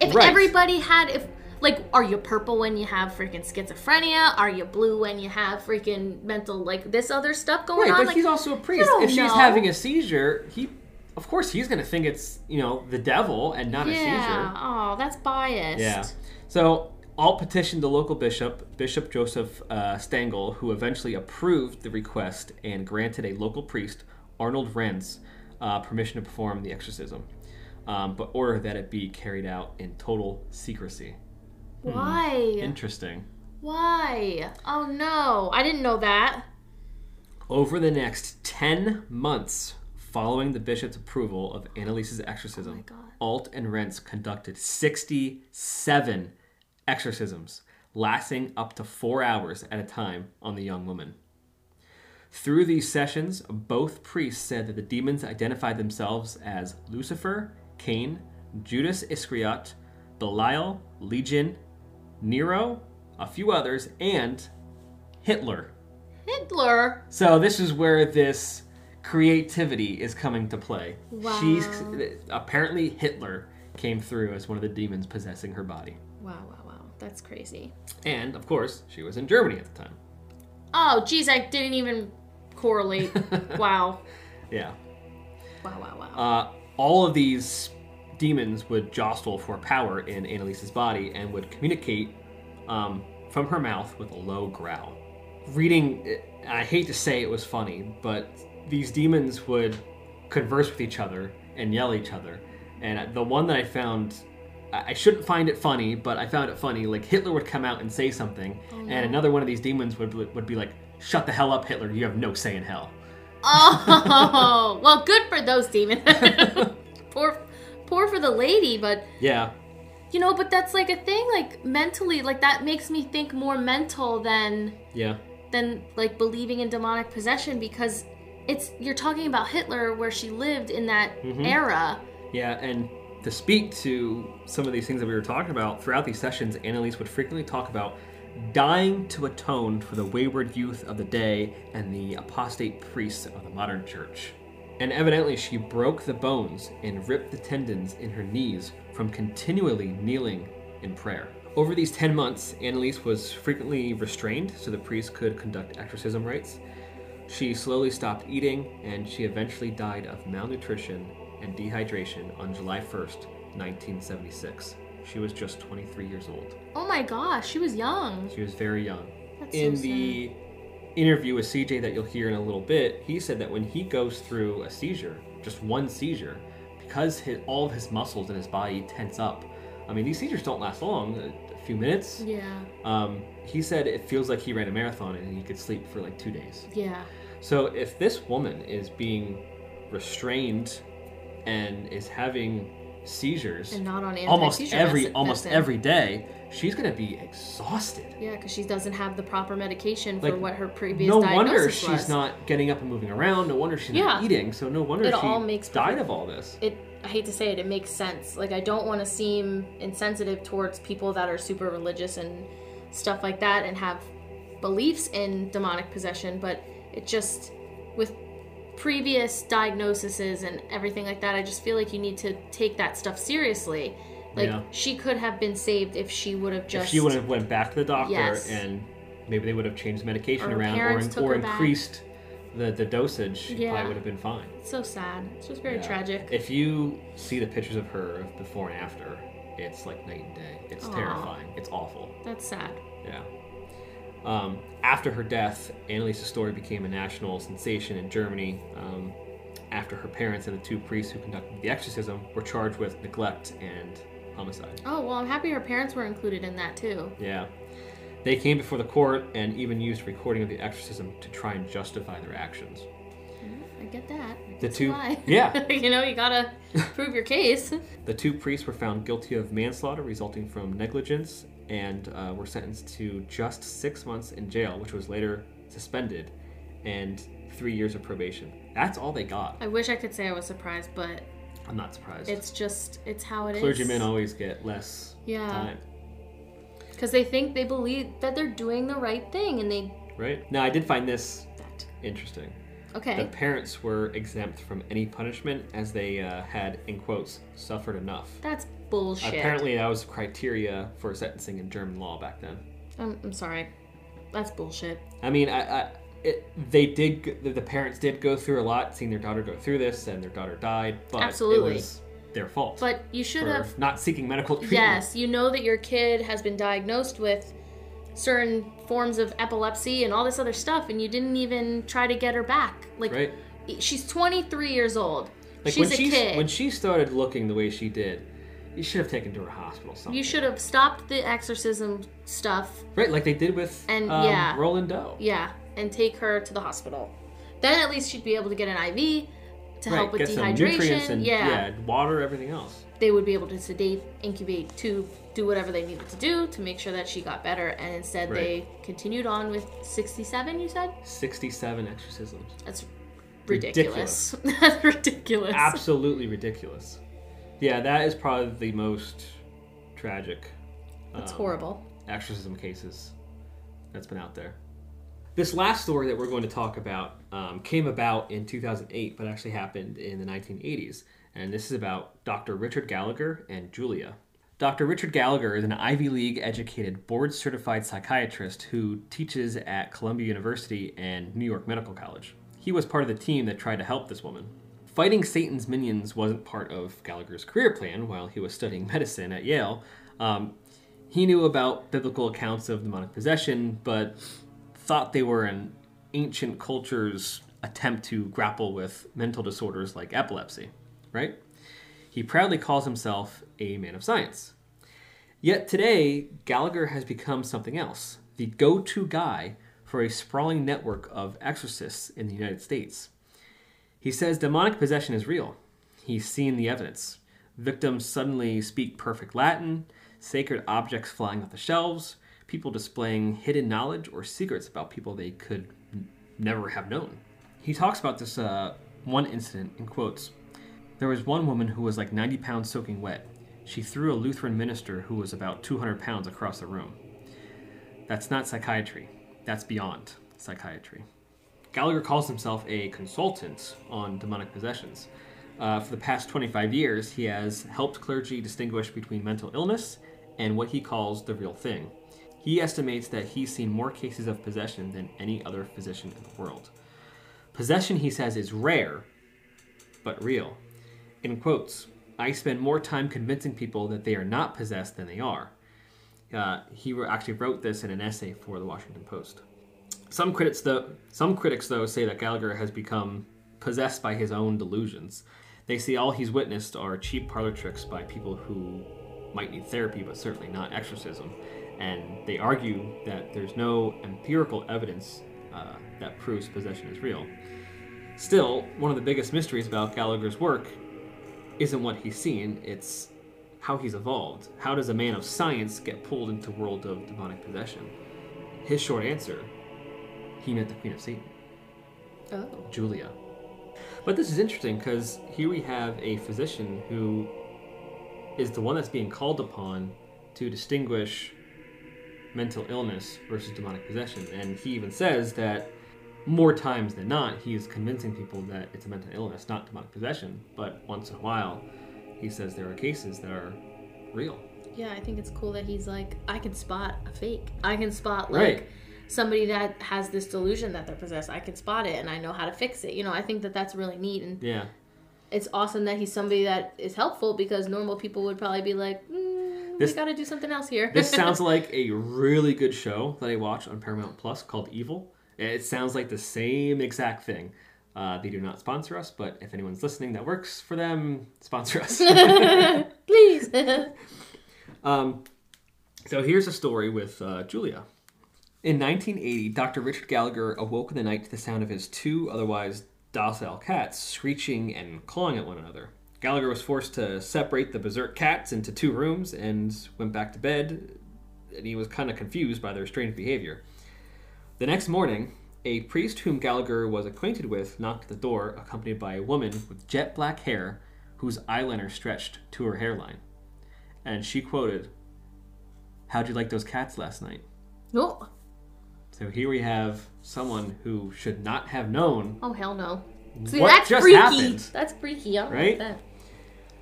If Right. everybody had, if like, are you purple when you have freaking schizophrenia? Are you blue when you have freaking mental like this other stuff going Right, on? but Like, he's also a priest. If she's know. having a seizure, he, of course, he's going to think it's you know the devil and not a seizure. yeah. Oh, that's biased. Yeah. So all petitioned the local bishop, Bishop Joseph uh, Stangl, who eventually approved the request and granted a local priest, Arnold Renz, uh, permission to perform the exorcism, um, but ordered that it be carried out in total secrecy. Why? Interesting. Why? Oh no, I didn't know that. Over the next 10 months following the bishop's approval of Annalise's exorcism, Oh. Alt and Renz conducted 67 exorcisms, lasting up to four hours at a time on the young woman. Through these sessions, both priests said that the demons identified themselves as Lucifer, Cain, Judas Iscariot, Belial, Legion, Nero, a few others, and Hitler. Hitler. So this is where this creativity is coming to play. Wow. She's apparently Hitler came through as one of the demons possessing her body. Wow, wow, wow. That's crazy. And of course, she was in Germany at the time. Oh, geez, I didn't even correlate. *laughs* wow. Yeah. Wow, wow, wow. Uh, all of these demons would jostle for power in Annalise's body and would communicate um, from her mouth with a low growl. Reading, I hate to say it was funny, but these demons would converse with each other and yell at each other. And the one that I found, I shouldn't find it funny, but I found it funny. Like Hitler would come out and say something, oh, and another one of these demons would would be like, "Shut the hell up, Hitler! You have no say in hell." oh, *laughs* well, good for those demons. *laughs* poor, poor for the lady, but Yeah, you know, but that's like a thing. Like mentally, like that makes me think more mental than yeah. than like believing in demonic possession because it's you're talking about Hitler where she lived in that mm-hmm. era. Yeah, and to speak to some of these things that we were talking about throughout these sessions, Annalise would frequently talk about dying to atone for the wayward youth of the day and the apostate priests of the modern church. And evidently, she broke the bones and ripped the tendons in her knees from continually kneeling in prayer. Over these 10 months, Annalise was frequently restrained so the priest could conduct exorcism rites. She slowly stopped eating, and she eventually died of malnutrition and dehydration on July 1st, 1976. She was just 23 years old. Oh my gosh, she was young. She was very young. That's in so the interview with CJ that you'll hear in a little bit, he said that when he goes through a seizure, just one seizure, because his, all of his muscles in his body tense up. I mean, these seizures don't last long, a, a few minutes. Yeah, Um, he said it feels like he ran a marathon and he could sleep for like two days. yeah. So if this woman is being restrained and is having seizures And not on almost every medicine- almost every day, she's gonna be exhausted. Yeah, because she doesn't have the proper medication for Like, what her previous no diagnosis wonder she's was. not getting up and moving around. No wonder she's not eating. So no wonder It she all makes died perfect- of all this. It. I hate to say it. It makes sense. Like I don't want to seem insensitive towards people that are super religious and stuff like that and have beliefs in demonic possession, but it just with previous diagnoses and everything like that, I just feel like you need to take that stuff seriously. Like Yeah. she could have been saved if she would have just if she would have went back to the doctor Yes. and maybe they would have changed medication Or around or, or increased the, the dosage, she Yeah. probably would have been fine. It's so sad. It's just very Yeah. tragic. If you see the pictures of her before and after, it's like night and day. It's Aw. terrifying. It's awful. That's sad. Yeah. Um, after her death, Annalise's story became a national sensation in Germany. Um, after her parents and the two priests who conducted the exorcism were charged with neglect and homicide. Oh well, I'm happy her parents were included in that too. Yeah. They came before the court and even used recording of the exorcism to try and justify their actions. I get that. The two- why. *laughs* yeah. *laughs* you know, you gotta *laughs* prove your case. The two priests were found guilty of manslaughter resulting from negligence and uh, were sentenced to just six months in jail, which was later suspended, and three years of probation. That's all they got. I wish I could say I was surprised, but I'm not surprised. it's just it's how it is. Clergymen always get less Yeah. time, because they think they believe that they're doing the right thing, and they right? Now, I did find this that. interesting. Okay. The parents were exempt from any punishment as they uh, had, in quotes, suffered enough. That's bullshit. Apparently, that was criteria for sentencing in German law back then. I'm, I'm sorry. That's bullshit. I mean, I, I it, they did. The, parents did go through a lot, seeing their daughter go through this, and their daughter died. But Absolutely. it was their fault But you should have. not seeking medical treatment. Yes, you know that your kid has been diagnosed with certain forms of epilepsy and all this other stuff, and you didn't even try to get her back. Like, Right. she's 23 years old. Like she's when a she kid. when she started looking the way she did, you should have taken her to a hospital. Something. you should have stopped the exorcism stuff Right, like they did with And, um, yeah. Roland Doe. Yeah, and take her to the hospital. Then at least she'd be able to get an IV to help with get some nutrients dehydration. and yeah. water, everything else. they would be able to sedate, incubate, to do whatever they needed to do to make sure that she got better. And instead, they continued on with 67. You said Sixty-seven exorcisms. that's ridiculous. *laughs* that's ridiculous. Absolutely ridiculous. Yeah, that is probably the most tragic. That's um, horrible. exorcism cases that's been out there. This last story that we're going to talk about um, came about in 2008, but actually happened in the 1980s. And this is about Dr. Richard Gallagher and Julia. Dr. Richard Gallagher is an Ivy League educated, board certified psychiatrist who teaches at Columbia University and New York Medical College. He was part of the team that tried to help this woman. Fighting Satan's minions wasn't part of Gallagher's career plan while he was studying medicine at Yale. Um, he knew about biblical accounts of demonic possession, but thought they were an ancient culture's attempt to grapple with mental disorders like epilepsy, right? He proudly calls himself a man of science. Yet today, Gallagher has become something else the go to guy for a sprawling network of exorcists in the United States. He says demonic possession is real. He's seen the evidence. Victims suddenly speak perfect Latin, sacred objects flying off the shelves, people displaying hidden knowledge or secrets about people they could n- never have known. He talks about this uh, one incident in quotes. There was one woman who was like 90 pounds soaking wet. She threw a Lutheran minister who was about 200 pounds across the room. That's not psychiatry. That's beyond psychiatry. Gallagher calls himself a consultant on demonic possessions. Uh, for the past 25 years, he has helped clergy distinguish between mental illness and what he calls the real thing. He estimates that he's seen more cases of possession than any other physician in the world. Possession, he says, is rare, but real. In quotes, I spend more time convincing people that they are not possessed than they are. Uh, he actually wrote this in an essay for the Washington Post. Some critics, though, some critics though say that Gallagher has become possessed by his own delusions. They say all he's witnessed are cheap parlor tricks by people who might need therapy, but certainly not exorcism. And they argue that there's no empirical evidence uh, that proves possession is real. Still, one of the biggest mysteries about Gallagher's work isn't what he's seen; it's how he's evolved. How does a man of science get pulled into world of demonic possession? His short answer he met the Queen of Satan, Oh. Julia. But this is interesting because here we have a physician who is the one that's being called upon to distinguish mental illness versus demonic possession. And he even says that more times than not, he is convincing people that it's a mental illness, not demonic possession. But once in a while, he says there are cases that are real. Yeah, I think it's cool that he's like, I can spot a fake. I can spot like Right. somebody that has this delusion that they're possessed. I can spot it, and I know how to fix it. You know, I think that that's really neat, and Yeah. it's awesome that he's somebody that is helpful because normal people would probably be like, mm, This- we got to do something else here. This sounds *laughs* like a really good show that I watch on Paramount Plus called Evil. It sounds like the same exact thing. Uh, they do not sponsor us, but if anyone's listening that works for them, sponsor us. *laughs* please. *laughs* um, so here's a story with uh, Julia. In 1980, Dr. Richard Gallagher awoke in the night to the sound of his two otherwise docile cats screeching and clawing at one another. Gallagher was forced to separate the berserk cats into two rooms and went back to bed, and he was kind of confused by their strange behavior. The next morning, a priest whom Gallagher was acquainted with knocked at the door, accompanied by a woman with jet black hair whose eyeliner stretched to her hairline. And she quoted, How'd you like those cats last night? oh, So here we have someone who should not have known. Oh hell no. See, What that's just freaky. happened? That's freaky. I Right? like that.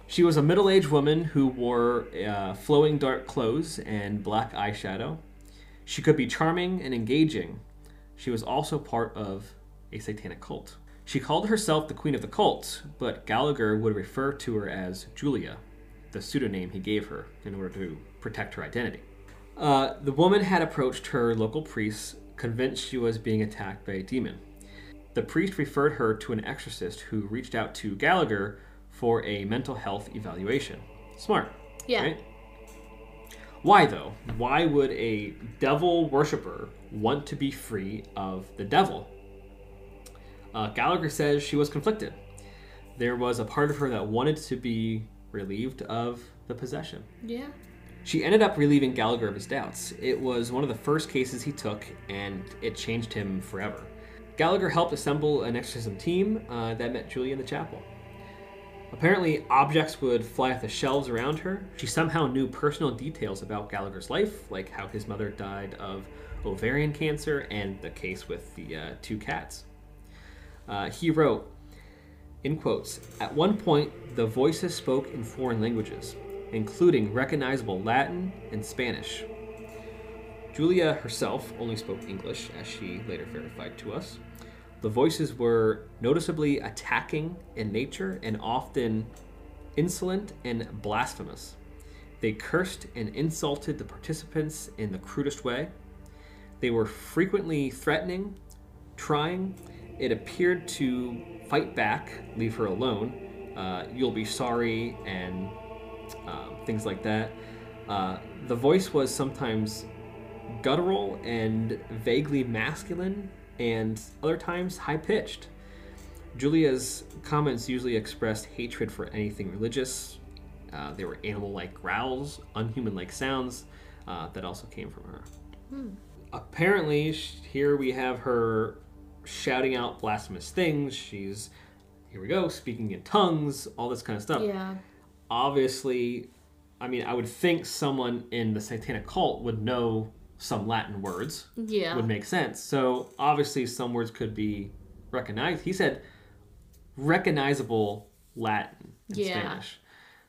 She was a middle aged woman who wore uh, flowing dark clothes and black eyeshadow. She could be charming and engaging. She was also part of a satanic cult. She called herself the Queen of the Cult, but Gallagher would refer to her as Julia, the pseudonym he gave her in order to protect her identity. Uh, the woman had approached her local priest, convinced she was being attacked by a demon. The priest referred her to an exorcist who reached out to Gallagher for a mental health evaluation. Smart. Yeah. Right? Why, though? Why would a devil worshiper want to be free of the devil? Uh, Gallagher says she was conflicted. There was a part of her that wanted to be relieved of the possession. Yeah. She ended up relieving Gallagher of his doubts. It was one of the first cases he took, and it changed him forever. Gallagher helped assemble an exorcism team uh, that met Julia in the chapel. Apparently, objects would fly off the shelves around her. She somehow knew personal details about Gallagher's life, like how his mother died of ovarian cancer and the case with the uh, two cats. Uh, he wrote, in quotes, At one point, the voices spoke in foreign languages, including recognizable Latin and Spanish. Julia herself only spoke English, as she later verified to us. The voices were noticeably attacking in nature and often insolent and blasphemous. They cursed and insulted the participants in the crudest way. They were frequently threatening, trying. It appeared to fight back, leave her alone. Uh, you'll be sorry, and um, things like that. Uh, the voice was sometimes guttural and vaguely masculine, and other times high pitched. Julia's comments usually expressed hatred for anything religious. Uh, they were animal like growls, unhuman like sounds uh, that also came from her. Apparently, here we have her shouting out blasphemous things. She's, here we go, speaking in tongues, all this kind of stuff Yeah. obviously, I mean, I would think someone in the satanic cult would know some Latin words. Yeah. Would make sense. So obviously, some words could be recognized. He said recognizable Latin and Yeah. Spanish.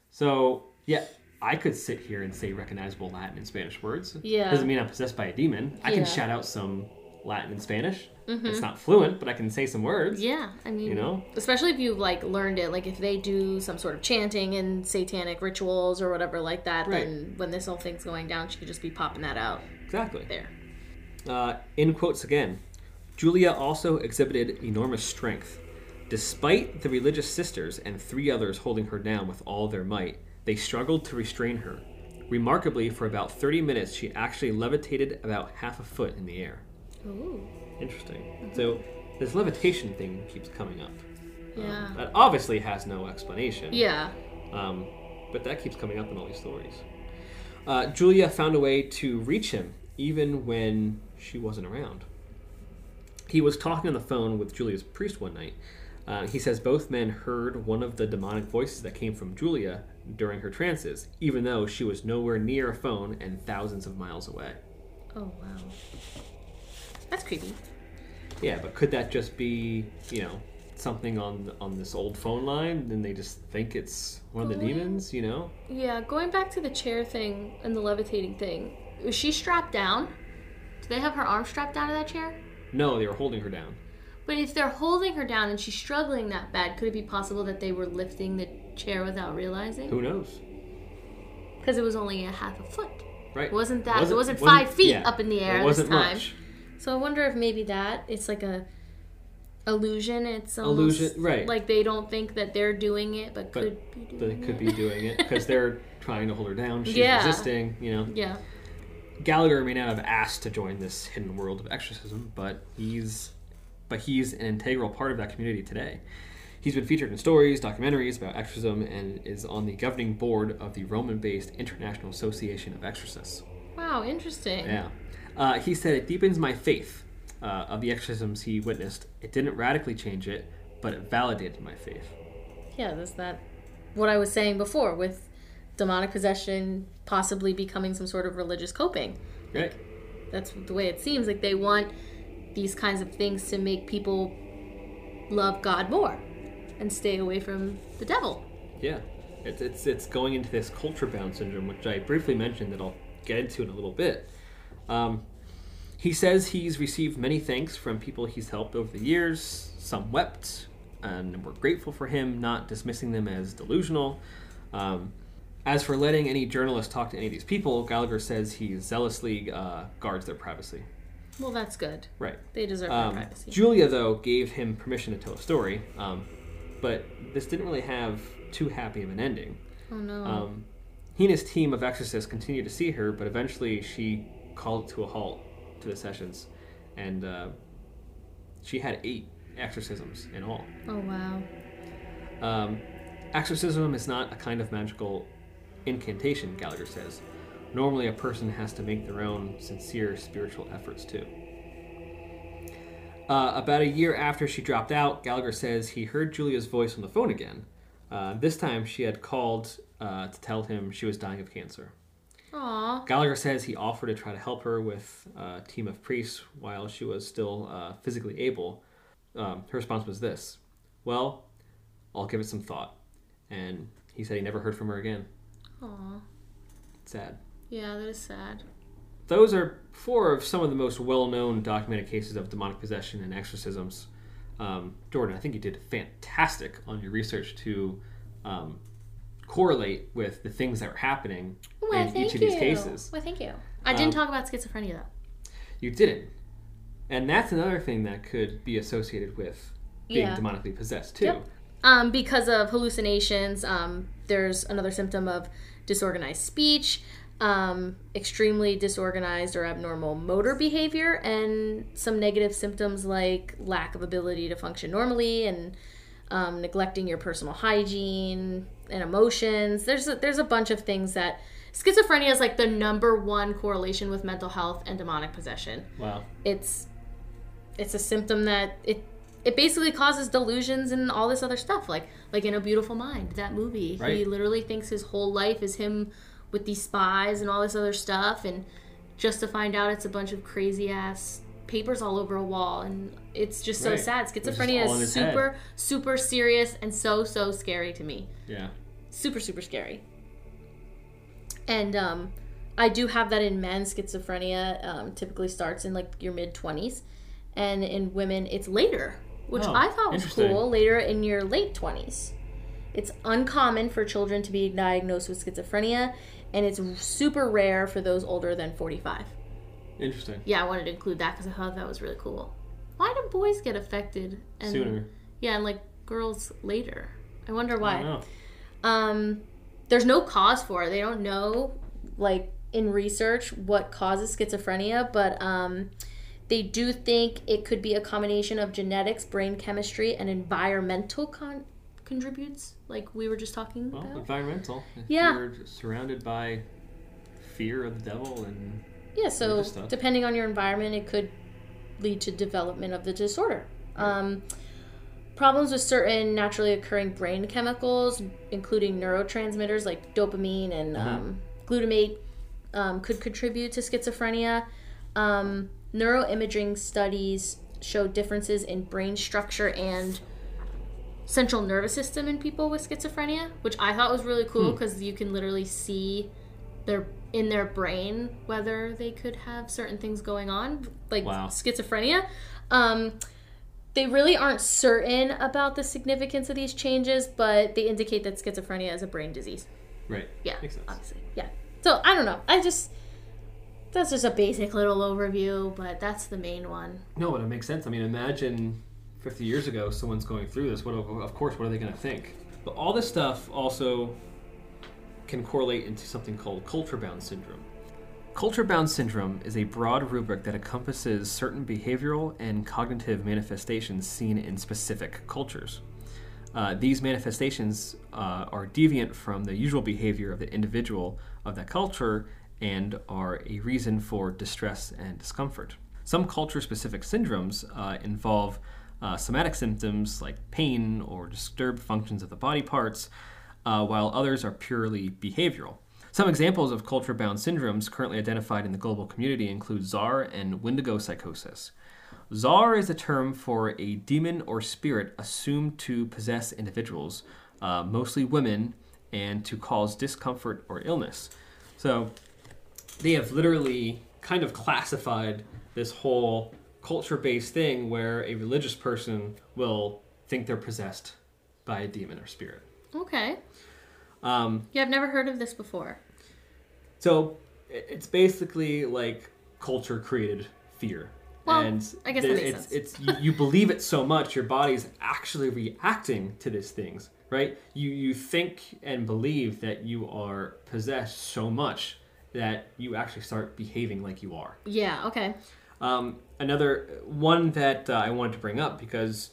So yeah, I could sit here and say recognizable Latin and Spanish words. Yeah. Doesn't mean I'm possessed by a demon. I can shout out some Latin and Spanish. It's not fluent, but I can say some words. Yeah, I mean, You know? especially if you've like learned it, like if they do some sort of chanting and satanic rituals or whatever like that, Right. then when this whole thing's going down, she could just be popping that out Exactly. there. Uh, in quotes again, Julia also exhibited enormous strength. Despite the religious sisters and three others holding her down with all their might, they struggled to restrain her. Remarkably, for about 30 minutes, she actually levitated about half a foot in the air. Ooh, Interesting. So, this levitation thing keeps coming up. yeah, That obviously has no explanation. yeah, Um, but that keeps coming up in all these stories. Uh, Julia found a way to reach him even when she wasn't around. He was talking on the phone with Julia's priest one night. Uh, he says both men heard one of the demonic voices that came from Julia during her trances, even though she was nowhere near a phone and thousands of miles away. Oh wow, that's creepy. Yeah, but could that just be, you know, something on on this old phone line, and they just think it's one of the Going- demons? You know? Yeah, going back to the chair thing and the levitating thing, was she strapped down? Do they have her arm strapped down to that chair? No, they were holding her down. But if they're holding her down and she's struggling that bad, could it be possible that they were lifting the chair without realizing? Who knows? Because it was only a half a foot. Right? It wasn't that? it wasn't five feet up in the air It wasn't this time. much. So I wonder if maybe that it's like a illusion. It's almost Illusion, right. Like they don't think that they're doing it, but, But could be doing They could it. be doing it because *laughs* they're trying to hold her down. She's Yeah. resisting. You know, Yeah. Gallagher may not have asked to join this hidden world of exorcism, but he's but he's an integral part of that community today. He's been featured in stories, documentaries about exorcism, and is on the governing board of the Roman-based International Association of Exorcists. Wow. Interesting. Yeah. Uh, he said, It deepens my faith uh, of the exorcisms he witnessed. It didn't radically change it, but it validated my faith. Yeah. That's that. What I was saying before with demonic possession possibly becoming some sort of religious coping. Right? That's the way it seems. Like they want these kinds of things to make people love God more and stay away from the devil. Yeah, it's it's it's going into this culture bound syndrome, which I briefly mentioned that I'll get into in a little bit. Um, he says he's received many thanks from people he's helped over the years. Some wept and were grateful for him, not dismissing them as delusional. Um, as for letting any journalist talk to any of these people, Gallagher says he zealously uh, guards their privacy. Well, that's good. Right. They deserve Um, their privacy. Julia, though, gave him permission to tell a story, um, but this didn't really have too happy of an ending. oh no. Um, he and his team of exorcists continued to see her, but eventually she called to a halt to the sessions, and uh, she had eight exorcisms in all. oh wow. Um, exorcism is not a kind of magical incantation, Gallagher says. Normally, a person has to make their own sincere spiritual efforts too. Uh, about a year after she dropped out, Gallagher says he heard Julia's voice on the phone again. Uh, this time, she had called uh, to tell him she was dying of cancer. Aw. Gallagher says he offered to try to help her with a team of priests while she was still uh, physically able. Um, her response was this Well, I'll give it some thought. And he said he never heard from her again. Aw. Sad. Yeah, that is sad. Those are four of some of the most well known documented cases of demonic possession and exorcisms. Um, Jordan, I think you did fantastic on your research to um, correlate with the things that were happening Well, in each of you. these cases. Well, thank you. I didn't Um, talk about schizophrenia though. You didn't. And that's another thing that could be associated with being Yeah. demonically possessed, too. Yep. Um, because of hallucinations, um, there's another symptom of disorganized speech, um, extremely disorganized or abnormal motor behavior, and some negative symptoms like lack of ability to function normally and um, neglecting your personal hygiene and emotions. There's a, there's a bunch of things that schizophrenia is like the number one correlation with mental health and demonic possession Wow. it's it's a symptom that it it basically causes delusions and all this other stuff like like in a beautiful mind that movie he literally thinks his whole life is him with these spies and all this other stuff and just to find out it's a bunch of crazy ass papers all over a wall and it's just so Right. sad. Schizophrenia is his head. super super serious and so so scary to me. Yeah. super super scary. And um i do have that in men. Schizophrenia um, typically starts in like your mid 20s and in women it's later which Oh, i thought was cool later in your late 20s it's uncommon for children to be diagnosed with schizophrenia and it's super rare for those older than 45 Interesting. yeah i wanted to include that because i thought that was really cool why do boys get affected and Sooner. yeah and like girls later i wonder why I don't know. um, there's no cause for it. They don't know, like in research, what causes schizophrenia, but um, they do think it could be a combination of genetics, brain chemistry, and environmental con- contributes, like we were just talking Well, about. environmental. Yeah. You're surrounded by fear of the devil and Yeah, so depending on your environment, it could lead to development of the disorder. Um, problems with certain naturally occurring brain chemicals, including neurotransmitters like dopamine and um, glutamate, um, could contribute to schizophrenia. Um, neuroimaging studies show differences in brain structure and central nervous system in people with schizophrenia, which I thought was really cool because you can literally see their in their brain whether they could have certain things going on, like Wow. schizophrenia. Um, they really aren't certain about the significance of these changes, but they indicate that schizophrenia is a brain disease. right. Yeah, Makes sense. obviously. Yeah. So I don't know. I just that's just a basic little overview, but that's the main one. No, but it makes sense. I mean, imagine 50 years ago someone's going through this. What, of course, what are they going to think? But all this stuff also can correlate into something called culture bound syndrome. Culture bound syndrome is a broad rubric that encompasses certain behavioral and cognitive manifestations seen in specific cultures. Uh, these manifestations uh, are deviant from the usual behavior of the individual of that culture and are a reason for distress and discomfort. Some culture specific syndromes uh, involve uh, somatic symptoms like pain or disturbed functions of the body parts, uh, while others are purely behavioral. Some examples of culture bound syndromes currently identified in the global community include zar and wendigo psychosis. Zar is a term for a demon or spirit assumed to possess individuals, uh, mostly women, and to cause discomfort or illness. So they have literally kind of classified this whole culture based thing where a religious person will think they're possessed by a demon or spirit. Okay. Um, Yeah, I've never heard of this before. So it's basically like culture created fear. Well, and I guess that makes it's, sense. it's you, you believe it so much, your body's actually reacting to these things, right? You you think and believe that you are possessed so much that you actually start behaving like you are. Yeah, okay. Um, another one that uh, I wanted to bring up because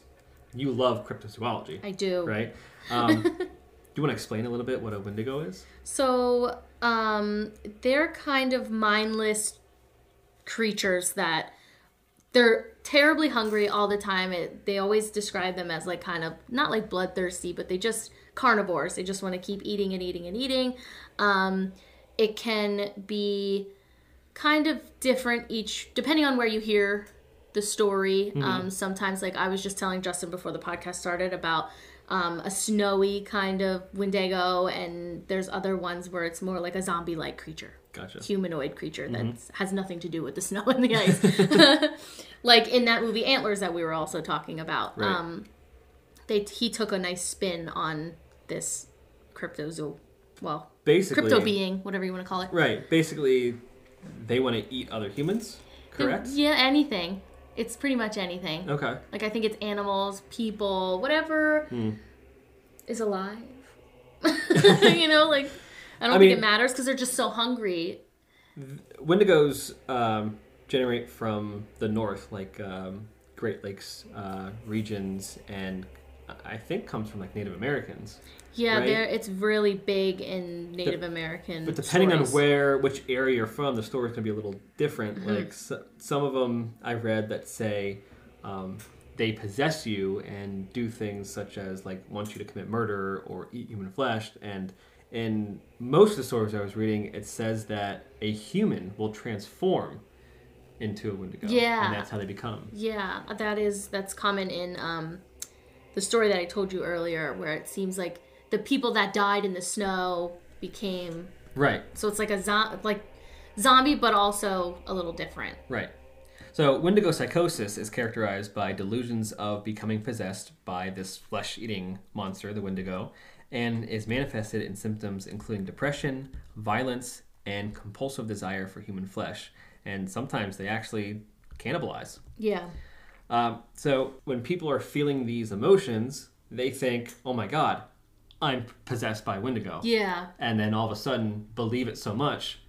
you love cryptozoology, I do. right? Um, *laughs* do you want to explain a little bit what a Wendigo is? So, um, they're kind of mindless creatures that they're terribly hungry all the time. It, they always describe them as like kind of not like bloodthirsty, but they just carnivores. They just want to keep eating and eating and eating. Um, it can be kind of different each depending on where you hear the story. Um, sometimes, like I was just telling Justin before the podcast started about um, a snowy kind of Wendigo, and there's other ones where it's more like a zombie-like creature, Gotcha. humanoid creature that has nothing to do with the snow and the ice. *laughs* *laughs* like in that movie Antlers that we were also talking about. Right. Um, they he took a nice spin on this cryptozo, well, Basically, crypto being, whatever you want to call it. Right. Basically, they want to eat other humans. Correct. Yeah, anything. It's pretty much anything. Okay. Like I think it's animals, people, whatever Hmm. is alive. *laughs* *laughs* you know, like I don't I think mean- it matters because they're just so hungry. Wendigos um, generate from the north, like um, Great Lakes uh, regions, and I think comes from like Native Americans. Yeah, Right. they're it's really big in Native American. But depending stories. on where, which area you're from, the story's gonna be a little different. Mm-hmm. Like s some of them I've read that say um, they possess you and do things such as like want you to commit murder or eat human flesh. And in most of the stories I was reading, it says that a human will transform into a Wendigo. Yeah. and that's how they become. Yeah, that is that's common in um, the story that I told you earlier, where it seems like the people that died in the snow became Right. so it's like a zo- like zombie, but also a little different. Right. So, Wendigo psychosis is characterized by delusions of becoming possessed by this flesh eating monster, the Wendigo, and is manifested in symptoms including depression, violence, and compulsive desire for human flesh. And sometimes they actually cannibalize. Yeah, Um, so, when people are feeling these emotions, they think, oh my god, I'm possessed by Wendigo. yeah, And then all of a sudden, believe it so much,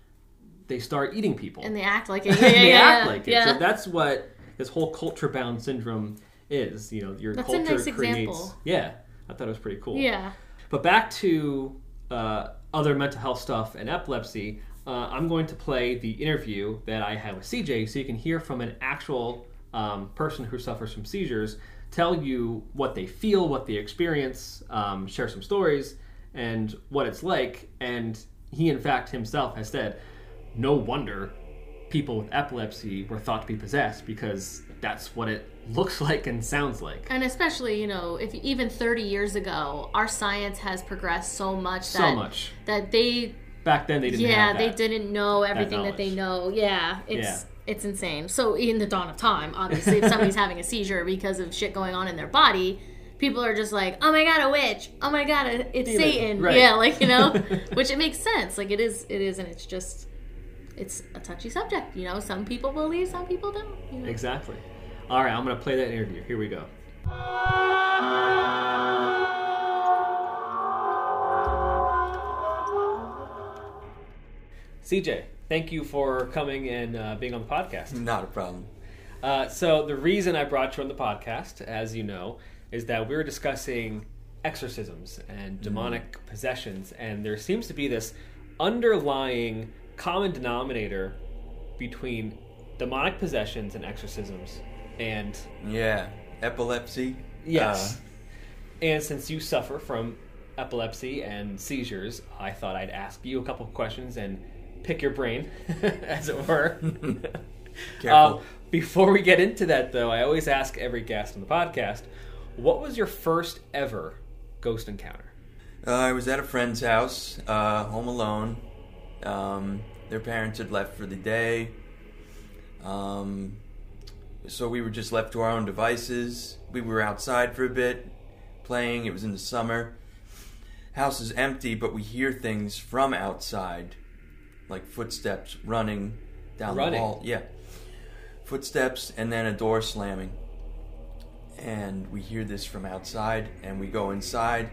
they start eating people and they act like *laughs* it. Yeah, they yeah, act yeah. like it. So that's what this whole culture bound syndrome is. You know, your That's a culture nice creates. example. Yeah, I thought it was pretty cool. yeah. But back to uh, other mental health stuff and epilepsy. Uh, I'm going to play the interview that I had with CJ, so you can hear from an actual um, person who suffers from seizures tell you what they feel, what they experience, um, share some stories, and what it's like. And he, in fact, himself has said, no wonder people with epilepsy were thought to be possessed because that's what it *laughs* looks like and sounds like. And especially, you know, if even 30 years ago, our science has progressed so much that So much. that they Back then, they didn't yeah, they didn't know everything that they know. Yeah, it's Yeah. It's insane. So in the dawn of time, obviously, if somebody's *laughs* having a seizure because of shit going on in their body, people are just like, "Oh my god, a witch! Oh my god, it's Demon." Satan!" Right. Yeah, like you know, *laughs* which it makes sense. Like it is, it is, and it's just, it's a touchy subject. You know, some people believe, some people don't. You know? Exactly. All right, I'm going to play that interview. Here we go. CJ, thank you for coming and uh, being on the podcast. Not a problem. Uh, so, the reason I brought you on the podcast, as you know, is that we were discussing exorcisms and demonic possessions, and there seems to be this underlying common denominator between demonic possessions and exorcisms. And Yeah, epilepsy. Yes. Uh, and since you suffer from epilepsy and seizures, I thought I'd ask you a couple of questions and pick your brain, *laughs* as it were. *laughs* Careful. Uh, before we get into that, though, I always ask every guest on the podcast, what was your first ever ghost encounter? Uh, I was at a friend's house, uh, home alone. Um, their parents had left for the day. Um, so we were just left to our own devices. We were outside for a bit, playing. It was in the summer. House is empty, but we hear things from outside, like footsteps running down Running? the hall. Yeah, footsteps and then a door slamming. And we hear this from outside, and we go inside.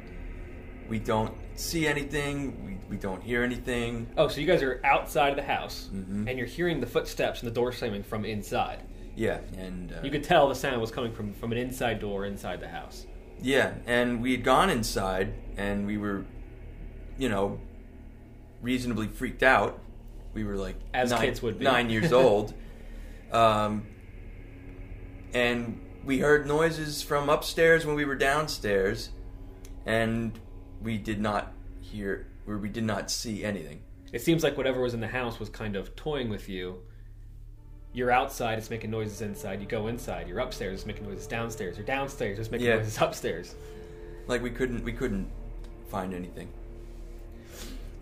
We don't see anything. We, we don't hear anything. Oh, so you guys are outside of the house, Mhm. and you're hearing the footsteps and the door slamming from inside. Yeah, and uh, You could tell the sound was coming from, from an inside door inside the house. Yeah, and we had gone inside and we were, you know, reasonably freaked out. We were like As nine, kids would be. nine years *laughs* old, um, and we heard noises from upstairs when we were downstairs, and we did not hear or we did not see anything. It seems like whatever was in the house was kind of toying with you. You're outside, it's making noises inside. You go inside, you're upstairs, it's making noises downstairs. You're downstairs, it's making Yeah. noises upstairs. Like we couldn't we couldn't find anything.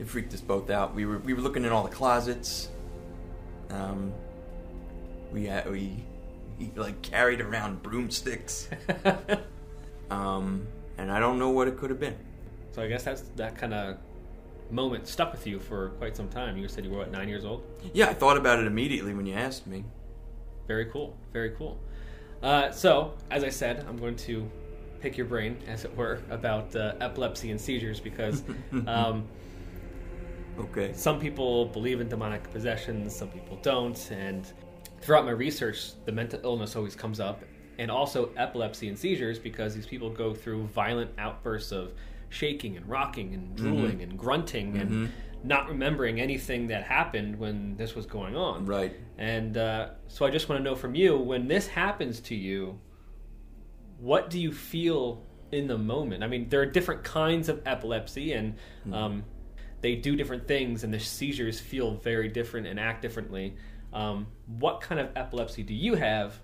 It freaked us both out. We were we were looking in all the closets. Um, we had we, like carried around broomsticks. *laughs* Um, and I don't know what it could have been. so I guess that's that kind of moment stuck with you for quite some time. You said you were what nine years old. Yeah, I thought about it immediately when you asked me. Very cool. Very cool. Uh, so, as I said, I'm going to pick your brain, as it were, about uh, epilepsy and seizures because *laughs* um, Okay. some people believe in demonic possessions, some people don't. And throughout my research, the mental illness always comes up, and also epilepsy and seizures because these people go through violent outbursts of shaking and rocking and drooling and grunting and not remembering anything that happened when this was going on. Right. And uh, so I just want to know from you when this happens to you, what do you feel in the moment? I mean, there are different kinds of epilepsy, and um, they do different things, and the seizures feel very different and act differently. Um, what kind of epilepsy do you have?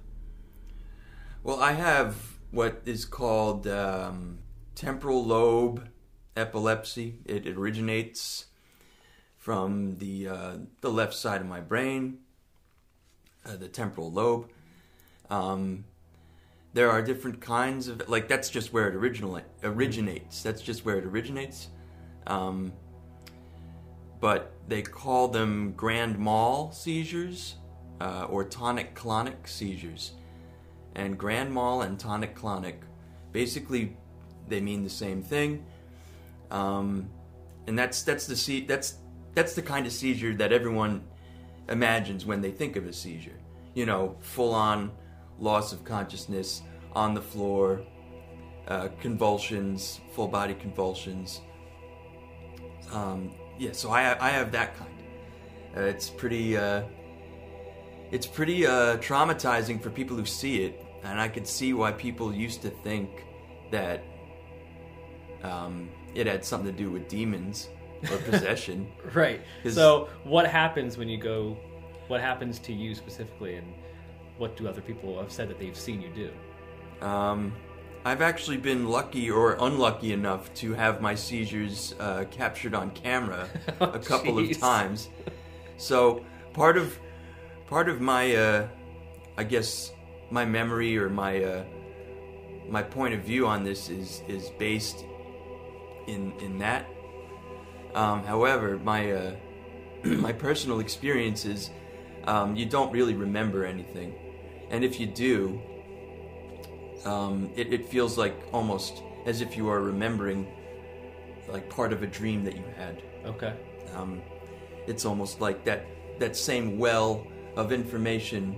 Well, I have what is called um, temporal lobe epilepsy. It originates from the uh, the left side of my brain, uh, the temporal lobe. Um, there are different kinds of like that's just where it originally originates. That's just where it originates. Um, but they call them grand mal seizures uh, or tonic clonic seizures. And grand mal and tonic clonic basically they mean the same thing. Um, and that's that's the se- that's that's the kind of seizure that everyone imagines when they think of a seizure. You know full on loss of consciousness on the floor uh, convulsions full body convulsions. Um, yeah so I, I have that kind uh, it's pretty uh, it's pretty uh, traumatizing for people who see it, and I could see why people used to think that um, it had something to do with demons or possession. *laughs* right. So, what happens when you go? What happens to you specifically, and what do other people have said that they've seen you do? um, I've actually been lucky or unlucky enough to have my seizures uh, captured on camera *laughs* a couple Jeez. of times. So part of part of my, uh, I guess, my memory or my uh, my point of view on this is is based in in that. Um, however, my uh, *clears throat* my personal experiences, um, you don't really remember anything, and if you do, um, it, it feels like almost as if you are remembering like part of a dream that you had. Okay. Um, it's almost like that that same well of information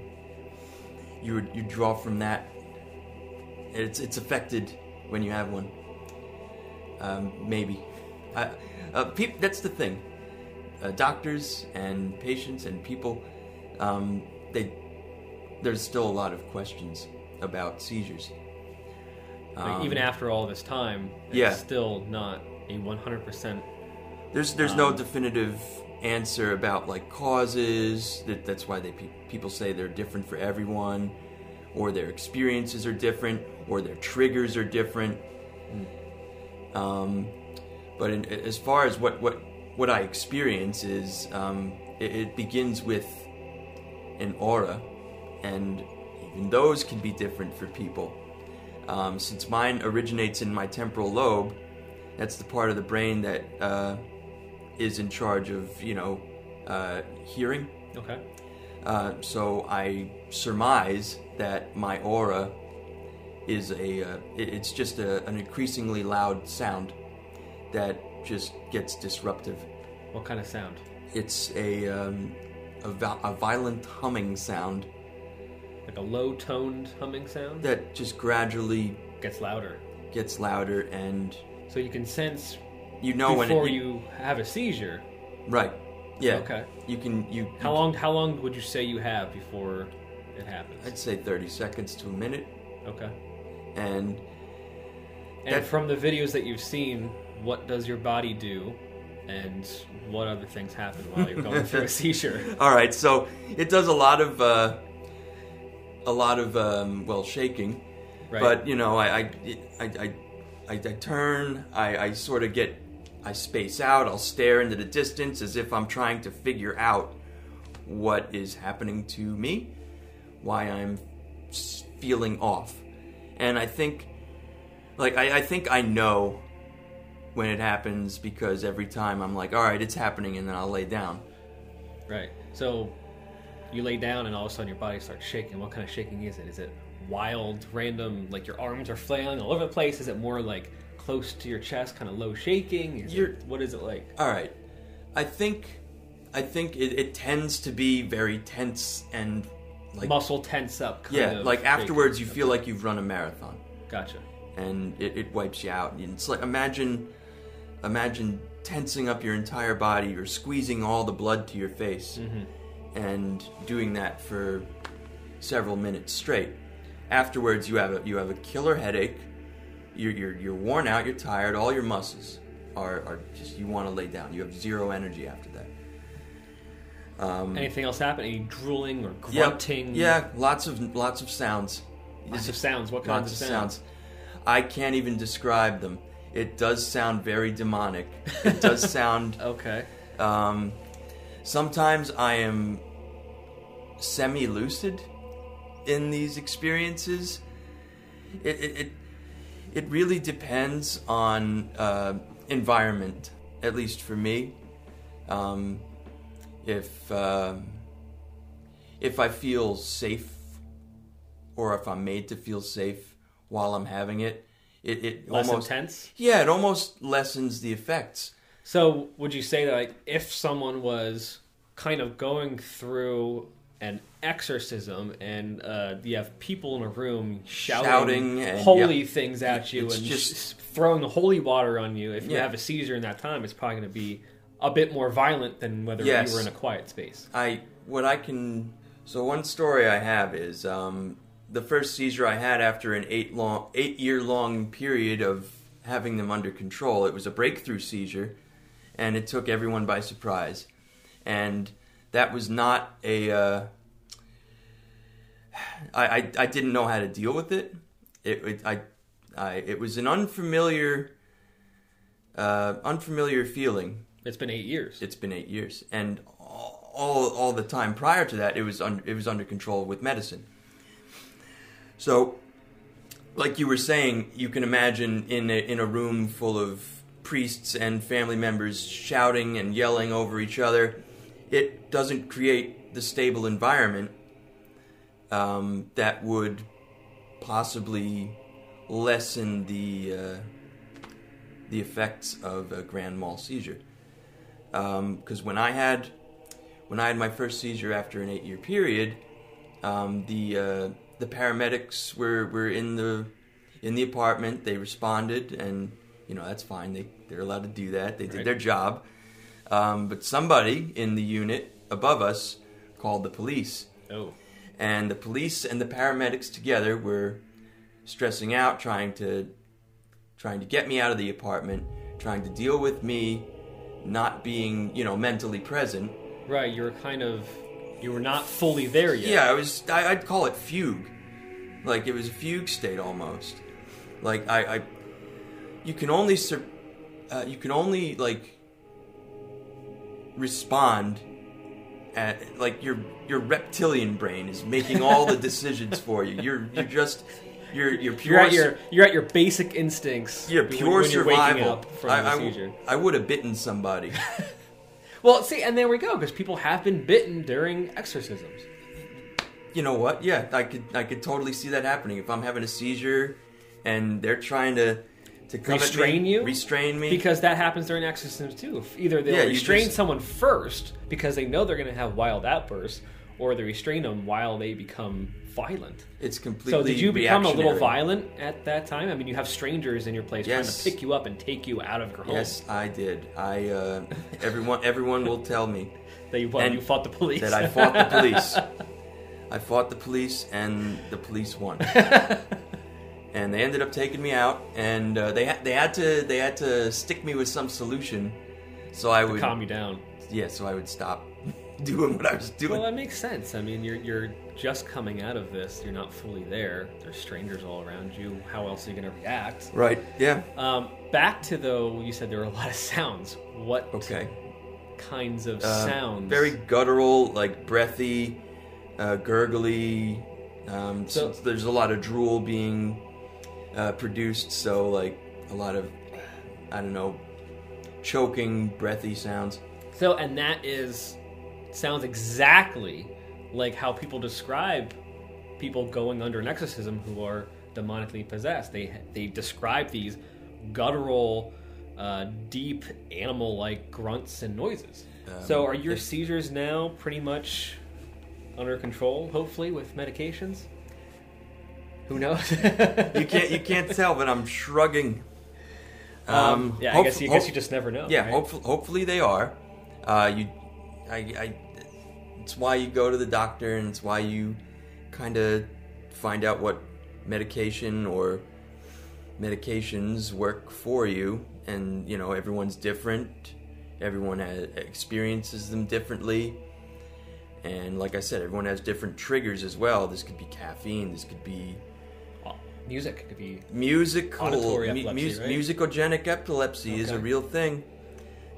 you you draw from that. It's it's affected when you have one. Um, maybe. I, uh, peop, that's the thing. Uh, doctors and patients and people, um, they there's still a lot of questions about seizures. Like, Um, even after all this time, it's yeah. still not a 100%. There's there's no Um, definitive answer about like causes. That that's why they pe- people say they're different for everyone, or their experiences are different, or their triggers are different. Um, but in, as far as what what what I experience is, um, it, it begins with an aura, and even those can be different for people. Um, since mine originates in my temporal lobe, that's the part of the brain that uh, is in charge of you know uh, hearing. Okay. Uh, so I surmise that my aura is a uh, it- it's just a, an increasingly loud sound that just gets disruptive. What kind of sound? It's a um, a, a violent humming sound a low toned humming sound? that just gradually Gets louder. gets louder, and So you can sense you know when before it, you have a seizure. right. Yeah. Okay. You can you. How long? How long would you say you have before it happens? I'd say thirty seconds to a minute, Okay. and And That- from the videos that you've seen, what does your body do, and what other things happen while you're going through a *laughs* seizure? All right, so it does a lot of uh, a lot of um, well shaking, Right. but you know I I I, I, I, I turn I, I sort of get I space out I'll stare into the distance as if I'm trying to figure out what is happening to me, why I'm feeling off, and I think like I, I think I know when it happens because every time I'm like all right it's happening and then I'll lay down. Right. So you lay down and all of a sudden your body starts shaking. What kind of shaking is it? Is it wild, random, like your arms are flailing all over the place? Is it more like close to your chest, kind of low shaking? Is You're- it, what is it like? All right. I think I think it, it tends to be very tense and like Muscle tense up. Kind yeah, like afterwards you feel like you've run a marathon Gotcha. and it, it wipes you out. It's like imagine imagine tensing up your entire body or squeezing all the blood to your face mm-hmm. And doing that for several minutes straight. Afterwards you have a you have a killer headache. You're you're, you're worn out, you're tired, all your muscles are, are just you want to lay down. You have zero energy after that. Um, Anything else happen? Any drooling or Yep. grunting? Yeah, lots of lots of sounds. Lots of sounds. What kinds Lots of of sounds. I can't even describe them. It does sound very demonic. It does *laughs* sound. Okay. Um, sometimes I am semi-lucid in these experiences. It it it, it really depends on uh, environment, at least for me. Um, if um if I feel safe, or if I'm made to feel safe while I'm having it, it, it Less almost intense. yeah, it almost lessens the effects. So, would you say that like, if someone was kind of going through an exorcism and uh, you have people in a room shouting, Shouting holy things at you and just- throwing holy water on you, if you Yeah. have a seizure in that time, it's probably going to be a bit more violent than whether Yes. you were in a quiet space. I what I can. So one story I have is um, the first seizure I had after an eight long eight year long period of having them under control. It was a breakthrough seizure, and it took everyone by surprise. And that was not a. Uh, I, I I didn't know how to deal with it. It, it I, I it was an unfamiliar. Uh, unfamiliar feeling It's been eight years. it's been eight years, and all all, all the time prior to that, it was un, it was under control with medicine. So, like you were saying, you can imagine in a, in a room full of priests and family members shouting and yelling over each other, it doesn't create the stable environment um, that would possibly lessen the uh, the effects of a grand mal seizure because when I had when I had my first seizure after an eight year period, um, the uh, the paramedics were, were in the in the apartment. They responded, and you know that's fine. They they're allowed to do that. They did Right. their job. Um, but somebody in the unit above us called the police, oh, and the police and the paramedics together were stressing out, trying to trying to get me out of the apartment, trying to deal with me not being, you know, mentally present. Right, you were kind of you were not fully there yet. Yeah, I was. I, I'd call it fugue. Like it was a fugue state almost. Like I, I you can only sur- uh, you can only like respond at like your your reptilian brain is making all the *laughs* decisions for you. You're you're just you're you're pure You're at your you're at your basic instincts. you're when- pure when you're survival. from I, the I, seizure. I would have bitten somebody. *laughs* Well, see, and there we go because people have been bitten during exorcisms. you know what? Yeah, I could I could totally see that happening if I'm having a seizure and they're trying to to Restrain me, you? restrain me. Because that happens during exorcisms too. Either they'll Yeah, restrain just- someone first because they know they're going to have wild outbursts, or they restrain them while they become violent. it's completely. So, did you become a little violent at that time? I mean, you have strangers in your place trying to pick you up and take you out of your home. Yes, I did. I uh, *laughs* everyone everyone will tell me *laughs* That you, well, you fought the police. that I fought the police. *laughs* I fought the police, and the police won. And they ended up taking me out, and uh, they had they had to they had to stick me with some solution, so I would calm you down. yeah, so I would stop *laughs* doing what I was doing. Well, that makes sense. I mean, you're you're just coming out of this. You're not fully there. There's strangers all around you. How else are you going to react? right? Yeah. Um, back to though, you said there were a lot of sounds. What Okay. kinds of Uh, sounds? Very guttural, like breathy, uh, gurgly. Um, so, So- there's a lot of drool being uh, produced. So like a lot of I don't know, choking, breathy sounds. So, and that is sounds exactly like how people describe people going under an exorcism who are demonically possessed. They they describe these guttural, uh, deep animal-like grunts and noises. so, are your seizures now pretty much under control? Hopefully, with medications. Who knows? You can't you can't tell, but I'm shrugging. Um, yeah, I guess you hope- guess you just never know. Yeah, right? hopefully, hopefully they are. Uh, you, I, I, it's why you go to the doctor, and it's why you kind of find out what medication or medications work for you. And you know, everyone's different. Everyone has, experiences them differently. And like I said, everyone has different triggers as well. This could be caffeine. This could be music could be musical Auditory mu- epilepsy, mus- right? musicogenic epilepsy is a Okay. real thing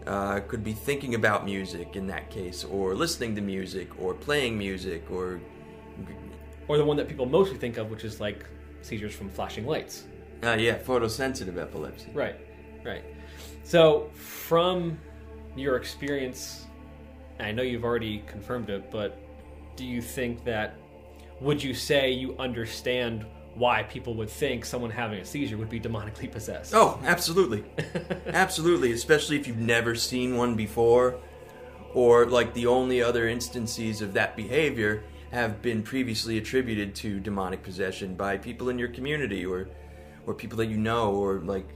uh, could be thinking about music in that case or listening to music or playing music or or the one that people mostly think of, which is like seizures from flashing lights. uh, yeah photosensitive epilepsy Right, right. So, from your experience, I know you've already confirmed it, but do you think that, would you say you understand why people would think someone having a seizure would be demonically possessed? oh absolutely *laughs* absolutely especially if you've never seen one before or like the only other instances of that behavior have been previously attributed to demonic possession by people in your community or or people that you know or like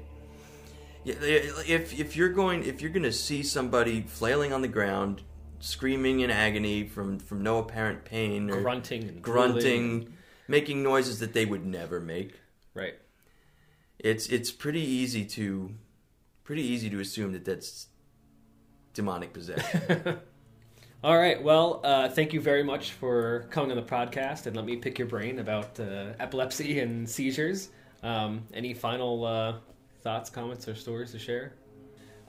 if if you're going if you're going to see somebody flailing on the ground screaming in agony from from no apparent pain or Grunting grunting making noises that they would never make Right. it's it's pretty easy to pretty easy to assume that that's demonic possession *laughs* All right. Well, uh, thank you very much for coming on the podcast and let me pick your brain about uh, epilepsy and seizures. Um, any final uh, thoughts, comments, or stories to share?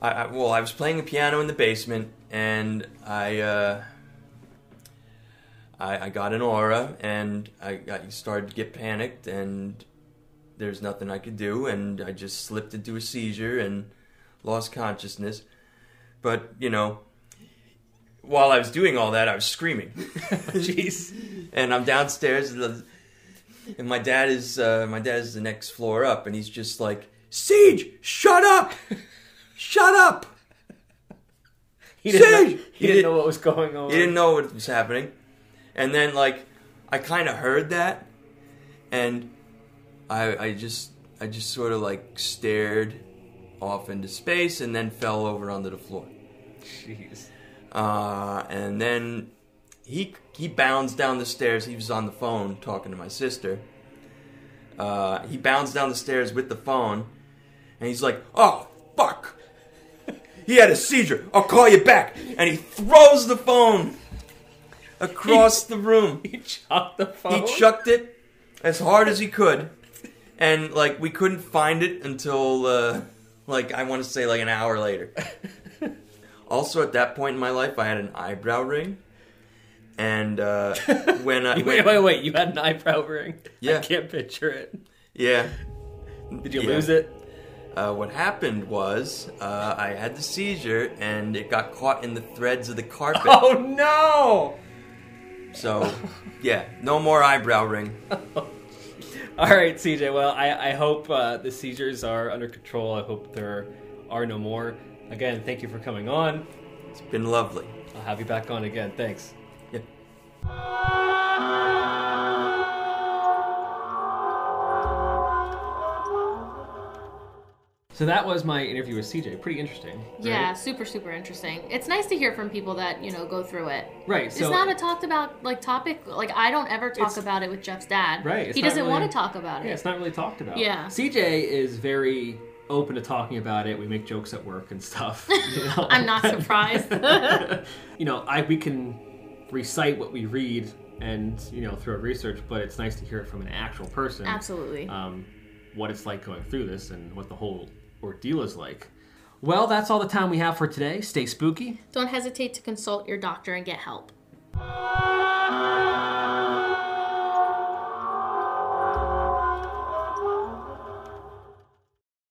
I, I, well, I was playing the piano in the basement, and I, uh, I, I got an aura, and I, I started to get panicked, and there's nothing I could do, and I just slipped into a seizure and lost consciousness. But you know, while I was doing all that, I was screaming, *laughs* Jeez. and I'm downstairs, and my dad is uh, my dad is the next floor up, and he's just like, "Siege, shut up, shut up." He didn't, know, Siege! he He didn't did- know what was going on. He didn't know what was happening. And then like I kind of heard that and I I just I just sort of like stared off into space and then fell over onto the floor. Jeez. Uh, and then he he bounds down the stairs. He was on the phone talking to my sister. Uh, he bounds down the stairs with the phone, and he's like, "Oh fuck!" *laughs* he had a seizure. I'll call you back. And he throws the phone across the room. *laughs* He chucked the phone. He chucked it as hard as he could, and like we couldn't find it until uh, like I want to say like an hour later. *laughs* also, at that point in my life, I had an eyebrow ring, and uh, *laughs* when I Wait, wait, wait! You had an eyebrow ring. Yeah. I can't picture it. yeah. Did you Yeah. lose it? Uh, what happened was uh, I had the seizure and it got caught in the threads of the carpet. Oh no! So, yeah, no more eyebrow ring. *laughs* All right, CJ. Well, I, I hope uh, the seizures are under control. I hope there are no more. Again, thank you for coming on. It's been lovely. I'll have you back on again. Thanks. Yeah. So that was my interview with CJ. Pretty interesting. right? Yeah, super, super interesting. It's nice to hear from people that, you know, go through it. Right. So it's not a talked about like topic. Like I don't ever talk about it with Jeff's dad. Right, He doesn't really- want to talk about it. yeah, it's not really talked about. Yeah. CJ is very open to talking about it. We make jokes at work and stuff. *laughs* you know? I'm not *laughs* surprised. *laughs* you know, I we can recite what we read and you know through our research, but it's nice to hear it from an actual person. Absolutely. Um, what it's like going through this and what the whole ordeal is like. Well, that's all the time we have for today. Stay spooky. Don't hesitate to consult your doctor and get help.